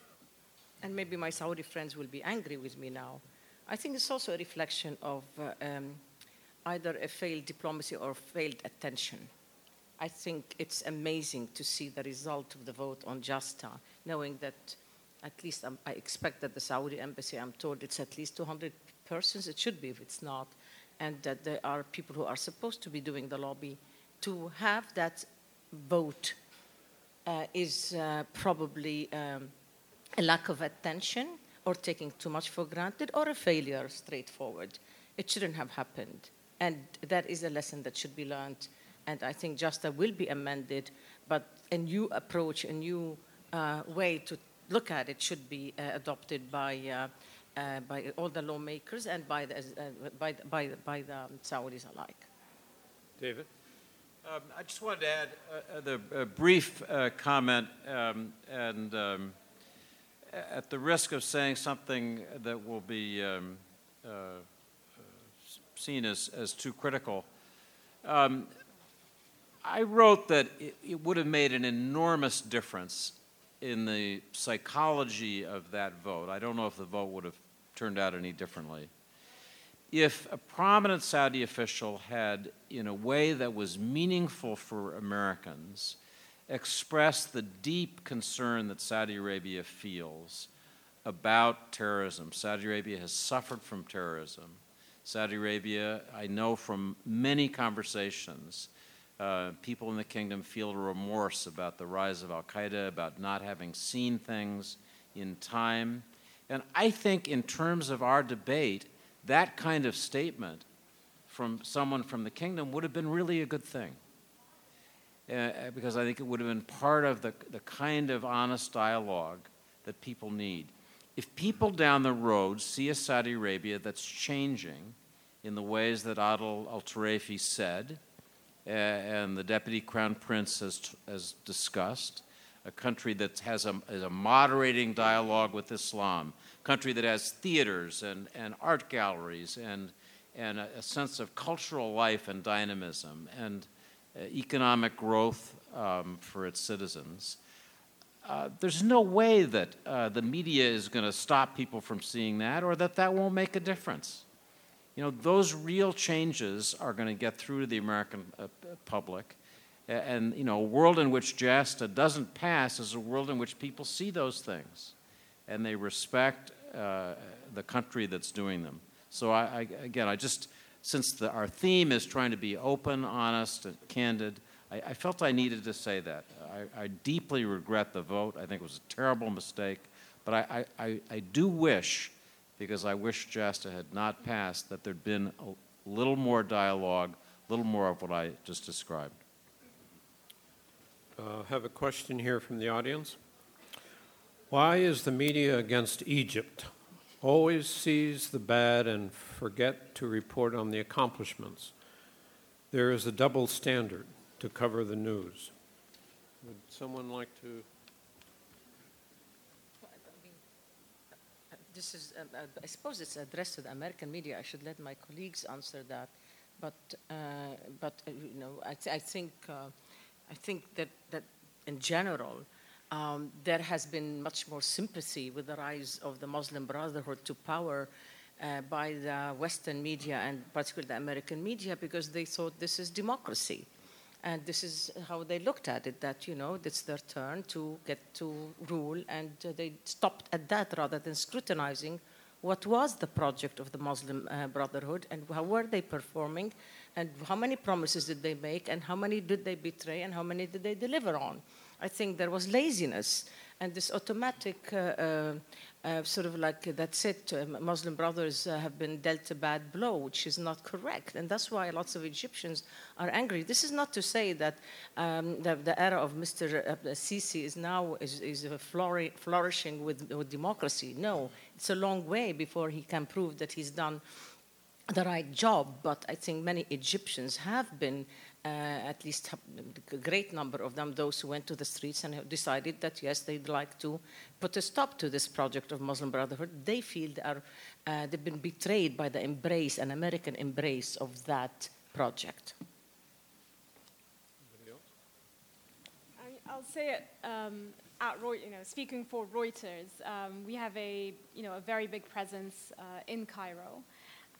and maybe my Saudi friends will be angry with me now, I think it's also a reflection of uh, um, either a failed diplomacy or failed attention. I think it's amazing to see the result of the vote on JASTA, knowing that at least um, I expect that the Saudi embassy, I'm told it's at least 200 persons, it should be if it's not, and that there are people who are supposed to be doing the lobby. To have that vote uh, is uh, probably um, a lack of attention or taking too much for granted or a failure, straightforward. It shouldn't have happened. And that is a lesson that should be learned. And I think JASTA will be amended, but a new approach, a new uh, way to look at it should be uh, adopted by, uh, uh, by all the lawmakers and by the, uh, by, the- by, the- by the Saudis alike. David? Um, I just wanted to add uh, uh, the a brief comment, um, and um, a- at the risk of saying something that will be um, uh, seen as, as too critical. Um, I wrote that it, it would have made an enormous difference in the psychology of that vote. I don't know if the vote would have turned out any differently if a prominent Saudi official had, in a way that was meaningful for Americans, expressed the deep concern that Saudi Arabia feels about terrorism. Saudi Arabia has suffered from terrorism. Saudi Arabia, I know from many conversations, uh, people in the kingdom feel remorse about the rise of Al Qaeda, about not having seen things in time. And I think, in terms of our debate, that kind of statement from someone from the kingdom would have been really a good thing. Uh, because I think it would have been part of the, the kind of honest dialogue that people need. If people down the road see a Saudi Arabia that's changing in the ways that Adil al Turafi said, uh, and the Deputy Crown Prince has, has discussed, a country that has a, a moderating dialogue with Islam, a country that has theaters and, and art galleries and, and a, a sense of cultural life and dynamism and uh, economic growth um, for its citizens. Uh, there's no way that uh, the media is going to stop people from seeing that or that that won't make a difference. You know, those real changes are going to get through to the American uh, public. And, you know, a world in which JASTA doesn't pass is a world in which people see those things and they respect uh, the country that's doing them. So, I, I, again, I just, since the, our theme is trying to be open, honest, and candid, I, I felt I needed to say that. I, I deeply regret the vote. I think it was a terrible mistake. But I, I, I, do wish, because I wish JASTA had not passed, that there'd been a little more dialogue, a little more of what I just described. Uh, Have a question here from the audience. Why is the media against Egypt? Always sees the bad and forget to report on the accomplishments. There is a double standard to cover the news. Would someone like to? This is, uh, uh, I suppose it's addressed to the American media. I should let my colleagues answer that. But, uh, but uh, you know, I, th- I think, uh, I think that, that in general, um, there has been much more sympathy with the rise of the Muslim Brotherhood to power uh, by the Western media and particularly the American media because they thought this is democracy. And this is how they looked at it that, you know, it's their turn to get to rule, and uh, they stopped at that rather than scrutinizing what was the project of the Muslim uh, Brotherhood and how were they performing and how many promises did they make, and how many did they betray, and how many did they deliver on. I think there was laziness and this automatic uh, uh, uh, sort of like that's it. Uh, Muslim brothers uh, have been dealt a bad blow, which is not correct, and that's why lots of Egyptians are angry. This is not to say that um, the, the era of Mr. Sisi is now is, is flourishing with, with democracy. No, it's a long way before he can prove that he's done the right job, but I think many Egyptians have been, at least a great number of them, those who went to the streets and decided that yes, they'd like to put a stop to this project of Muslim Brotherhood. They feel they are, uh, they've been betrayed by the embrace, an American embrace of that project. I- I'll say it um, at Reuters, you know, speaking for Reuters, um, we have a, you know, a very big presence uh, in Cairo.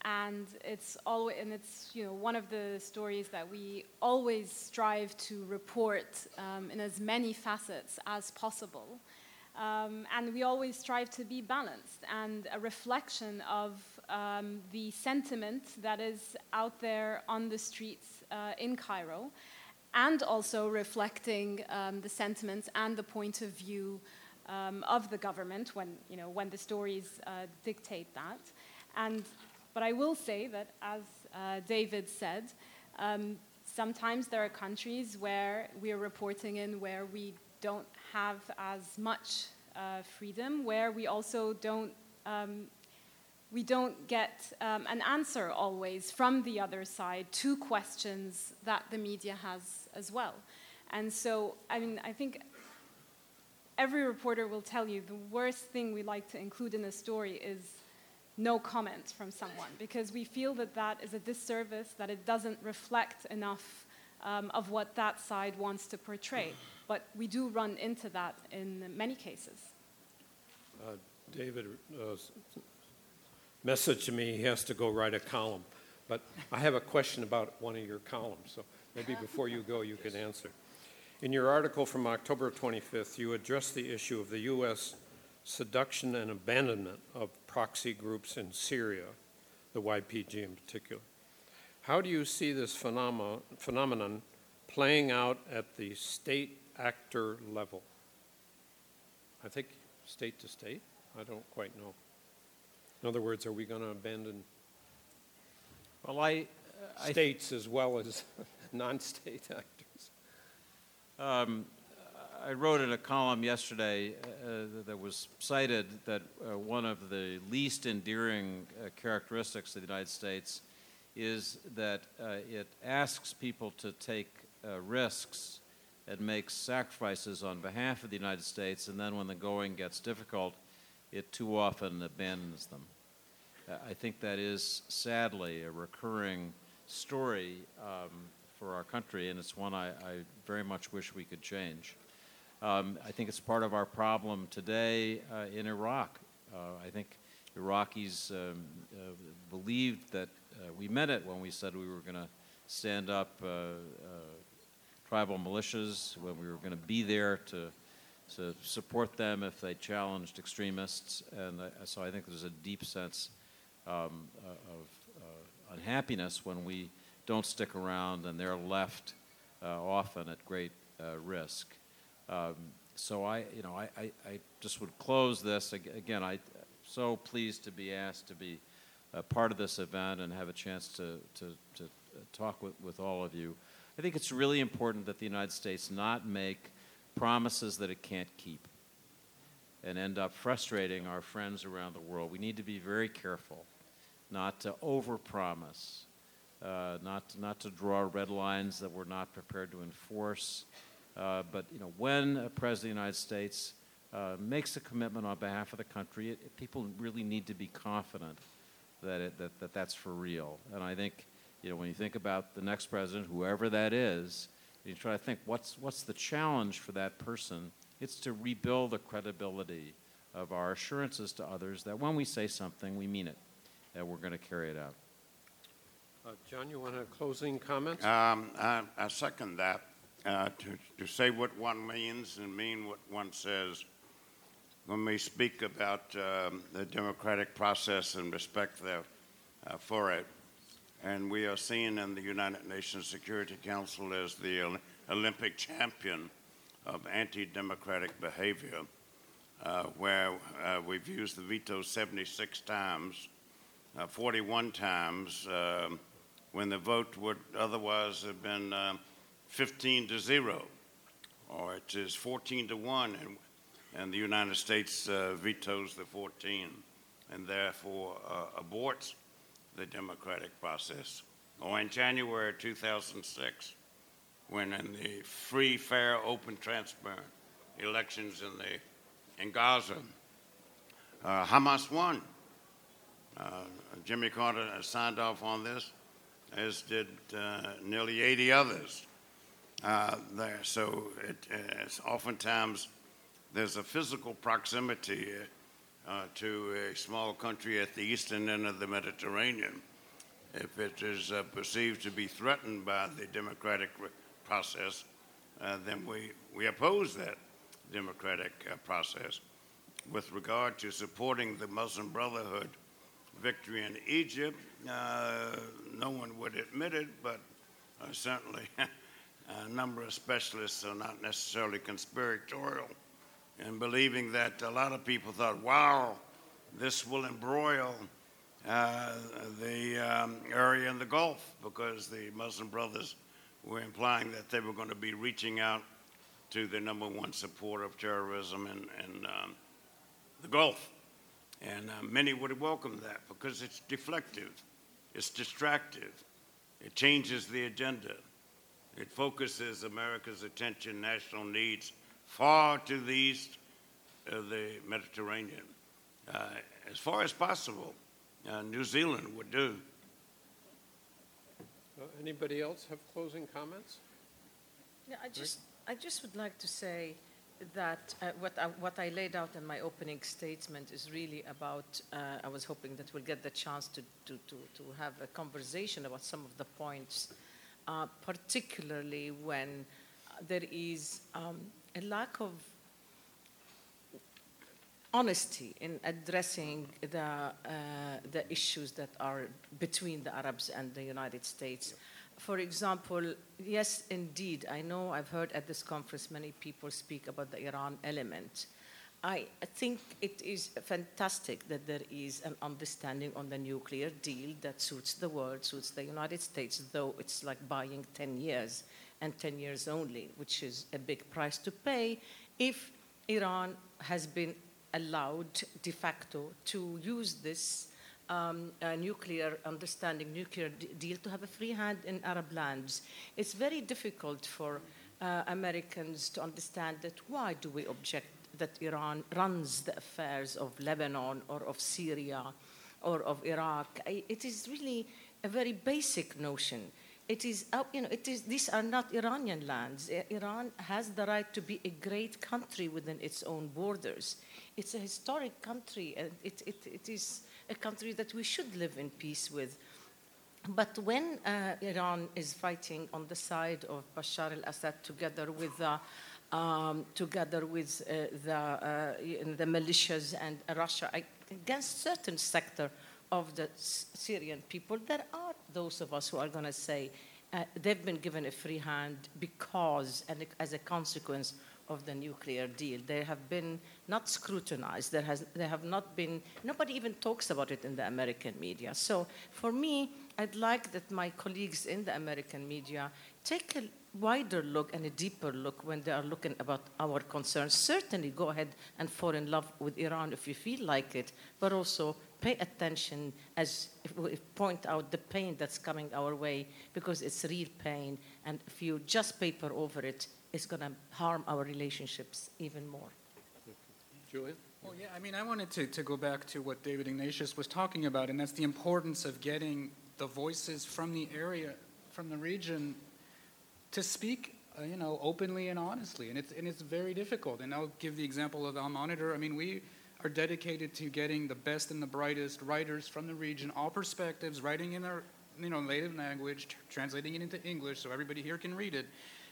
And it's always, and it's, you know, one of the stories that we always strive to report um, in as many facets as possible. Um, and we always strive to be balanced and a reflection of um, the sentiment that is out there on the streets uh, in Cairo, and also reflecting um, the sentiments and the point of view um, of the government when, you know, when the stories uh, dictate that. And, but I will say that, as uh, David said, um, sometimes there are countries where we are reporting in where we don't have as much uh, freedom, where we also don't um, we don't get um, an answer always from the other side to questions that the media has as well. And so, I mean, I think every reporter will tell you the worst thing we like to include in a story is no comment from someone because we feel that that is a disservice, that it doesn't reflect enough um, of what that side wants to portray. But we do run into that in many cases. Uh, David uh, messaged me, he has to go write a column. But I have a question about one of your columns, so maybe before you go, you can answer. In your article from October 25th, you addressed the issue of the U.S. seduction and abandonment of proxy groups in Syria, the YPG in particular. How do you see this phenomenon playing out at the state actor level? I think state to state? I don't quite know. In other words, are we going to abandon Well, I, I states as well as non-state actors? Um, I wrote in a column yesterday uh, that was cited that uh, one of the least endearing uh, characteristics of the United States is that uh, it asks people to take uh, risks and makes sacrifices on behalf of the United States, and then when the going gets difficult, it too often abandons them. Uh, I think that is sadly a recurring story um, for our country, and it's one I, I very much wish we could change. Um, I think it's part of our problem today uh, in Iraq. Uh, I think Iraqis um, uh, believed that uh, we meant it when we said we were going to stand up uh, uh, tribal militias, when we were going to be there to, to support them if they challenged extremists. And so I think there's a deep sense um, of unhappiness when we don't stick around and they're left often at great risk. Um, so I, you know, I, I, I just would close this again. I'm so pleased to be asked to be a part of this event and have a chance to to, to uh, talk with, with all of you. I think it's really important that the United States not make promises that it can't keep and end up frustrating our friends around the world. We need to be very careful not to overpromise, uh, not not to draw red lines that we're not prepared to enforce. Uh, but you know, when a president of the United States uh, makes a commitment on behalf of the country, it, it- people really need to be confident that, it, that that that's for real. And I think you know when you think about the next president, whoever that is, you try to think what's what's the challenge for that person. It's to rebuild the credibility of our assurances to others that when we say something, we mean it, that we're going to carry it out. Uh, John, you want to have closing comments? Um, I, I second that. Uh, to, to say what one means and mean what one says. When we speak about um, the democratic process and respect uh, for it, and we are seen in the United Nations Security Council as the Ol- Olympic champion of anti-democratic behavior, uh, where uh, we've used the veto 76 times, uh, 41 times, um, when the vote would otherwise have been um 15 to 0, or it is 14 to 1, and, and the United States uh, vetoes the 14 and therefore uh, aborts the democratic process. Or in January 2006, when in the free, fair, open, transparent elections in, the, in Gaza, uh, Hamas won. Uh, Jimmy Carter signed off on this, as did uh, nearly 80 others uh, there. So it, it's oftentimes there's a physical proximity uh, to a small country at the eastern end of the Mediterranean. If it is uh, perceived to be threatened by the democratic process, uh, then we, we oppose that democratic uh, process. With regard to supporting the Muslim Brotherhood victory in Egypt, no one would admit it, but certainly a number of specialists are not necessarily conspiratorial in believing that a lot of people thought, wow, this will embroil uh, the um, area in the Gulf because the Muslim brothers were implying that they were going to be reaching out to the number one supporter of terrorism in, in um, the Gulf. And uh, many would have welcomed that because it's deflective, it's distractive, it changes the agenda, it focuses America's attention, national needs far to the east of the Mediterranean, uh, as far as possible. Uh, New Zealand would do. Uh, Anybody else have closing comments? Yeah, I just, I just would like to say that uh, what, I, what I laid out in my opening statement is really about, uh, I was hoping that we'll get the chance to, to, to, to have a conversation about some of the points, uh, particularly when there is um, a lack of honesty in addressing the, uh, the issues that are between the Arabs and the United States. For example, yes, indeed, I know I've heard at this conference many people speak about the Iran element. I think it is fantastic that there is an understanding on the nuclear deal that suits the world, suits the United States, though it's like buying 10 years and 10 years only, which is a big price to pay if Iran has been allowed de facto to use this um, uh, nuclear understanding, nuclear deal to have a free hand in Arab lands. It's very difficult for uh, Americans to understand that why do we object that Iran runs the affairs of Lebanon or of Syria or of Iraq. I, it is really a very basic notion. It is, uh, you know, it is, these are not Iranian lands. Iran has the right to be a great country within its own borders. It's a historic country, and it, it, it is a country that we should live in peace with. But when uh, Iran is fighting on the side of Bashar al-Assad together with the um, together with uh, the, uh, the militias and Russia against certain sector of the Syrian people, there are those of us who are going to say uh, they've been given a free hand because, and as a consequence of the nuclear deal, they have been not scrutinized. There has, they have not been. Nobody even talks about it in the American media. So for me, I'd like that my colleagues in the American media take a wider look and a deeper look when they are looking about our concerns. Certainly go ahead and fall in love with Iran if you feel like it, but also pay attention as if we point out the pain that's coming our way because it's real pain. And if you just paper over it, it's going to harm our relationships even more. Julian? Well, yeah, I mean, I wanted to, to go back to what David Ignatius was talking about, and that's the importance of getting the voices from the area, from the region, to speak, uh, you know, openly and honestly. And it's, and it's very difficult. And I'll give the example of Al Monitor. I mean, we are dedicated to getting the best and the brightest writers from the region, all perspectives, writing in their, you know, native language, tr- translating it into English so everybody here can read it.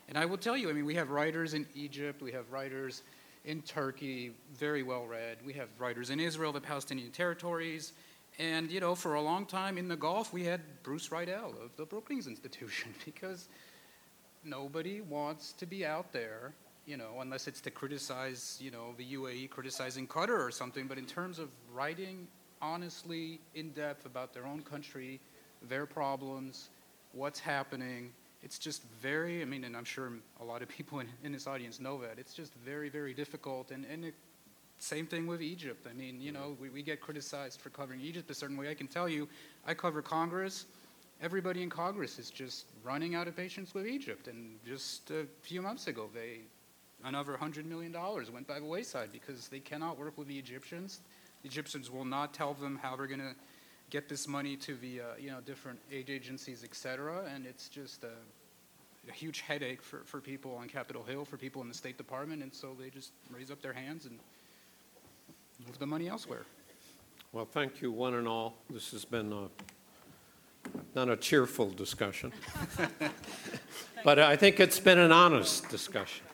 And I will tell you, I mean, we have writers in Egypt, we have writers in Turkey, very well read. We have writers in Israel, the Palestinian territories, And, you know, for a long time in the Gulf, we had Bruce Riedel of the Brookings Institution because nobody wants to be out there, you know, unless it's to criticize, you know, the UAE criticizing Qatar or something. But in terms of writing honestly, in depth about their own country, their problems, what's happening, it's just very, I mean, and I'm sure a lot of people in, in this audience know that. It's just very, very difficult. And, and it, same thing with Egypt. I mean, you mm-hmm. know, we, we get criticized for covering Egypt a certain way. I can tell you, I cover Congress. Everybody in Congress is just running out of patience with Egypt. And just a few months ago, they another $100 million went by the wayside because they cannot work with the Egyptians. The Egyptians will not tell them how they're going to get this money to the, uh, you know, different aid agencies, et cetera. And it's just a, a huge headache for, for people on Capitol Hill, for people in the State Department. And so they just raise up their hands and move the money elsewhere. Well, thank you, one and all. This has been a, not a cheerful discussion. But I think it's been an honest discussion.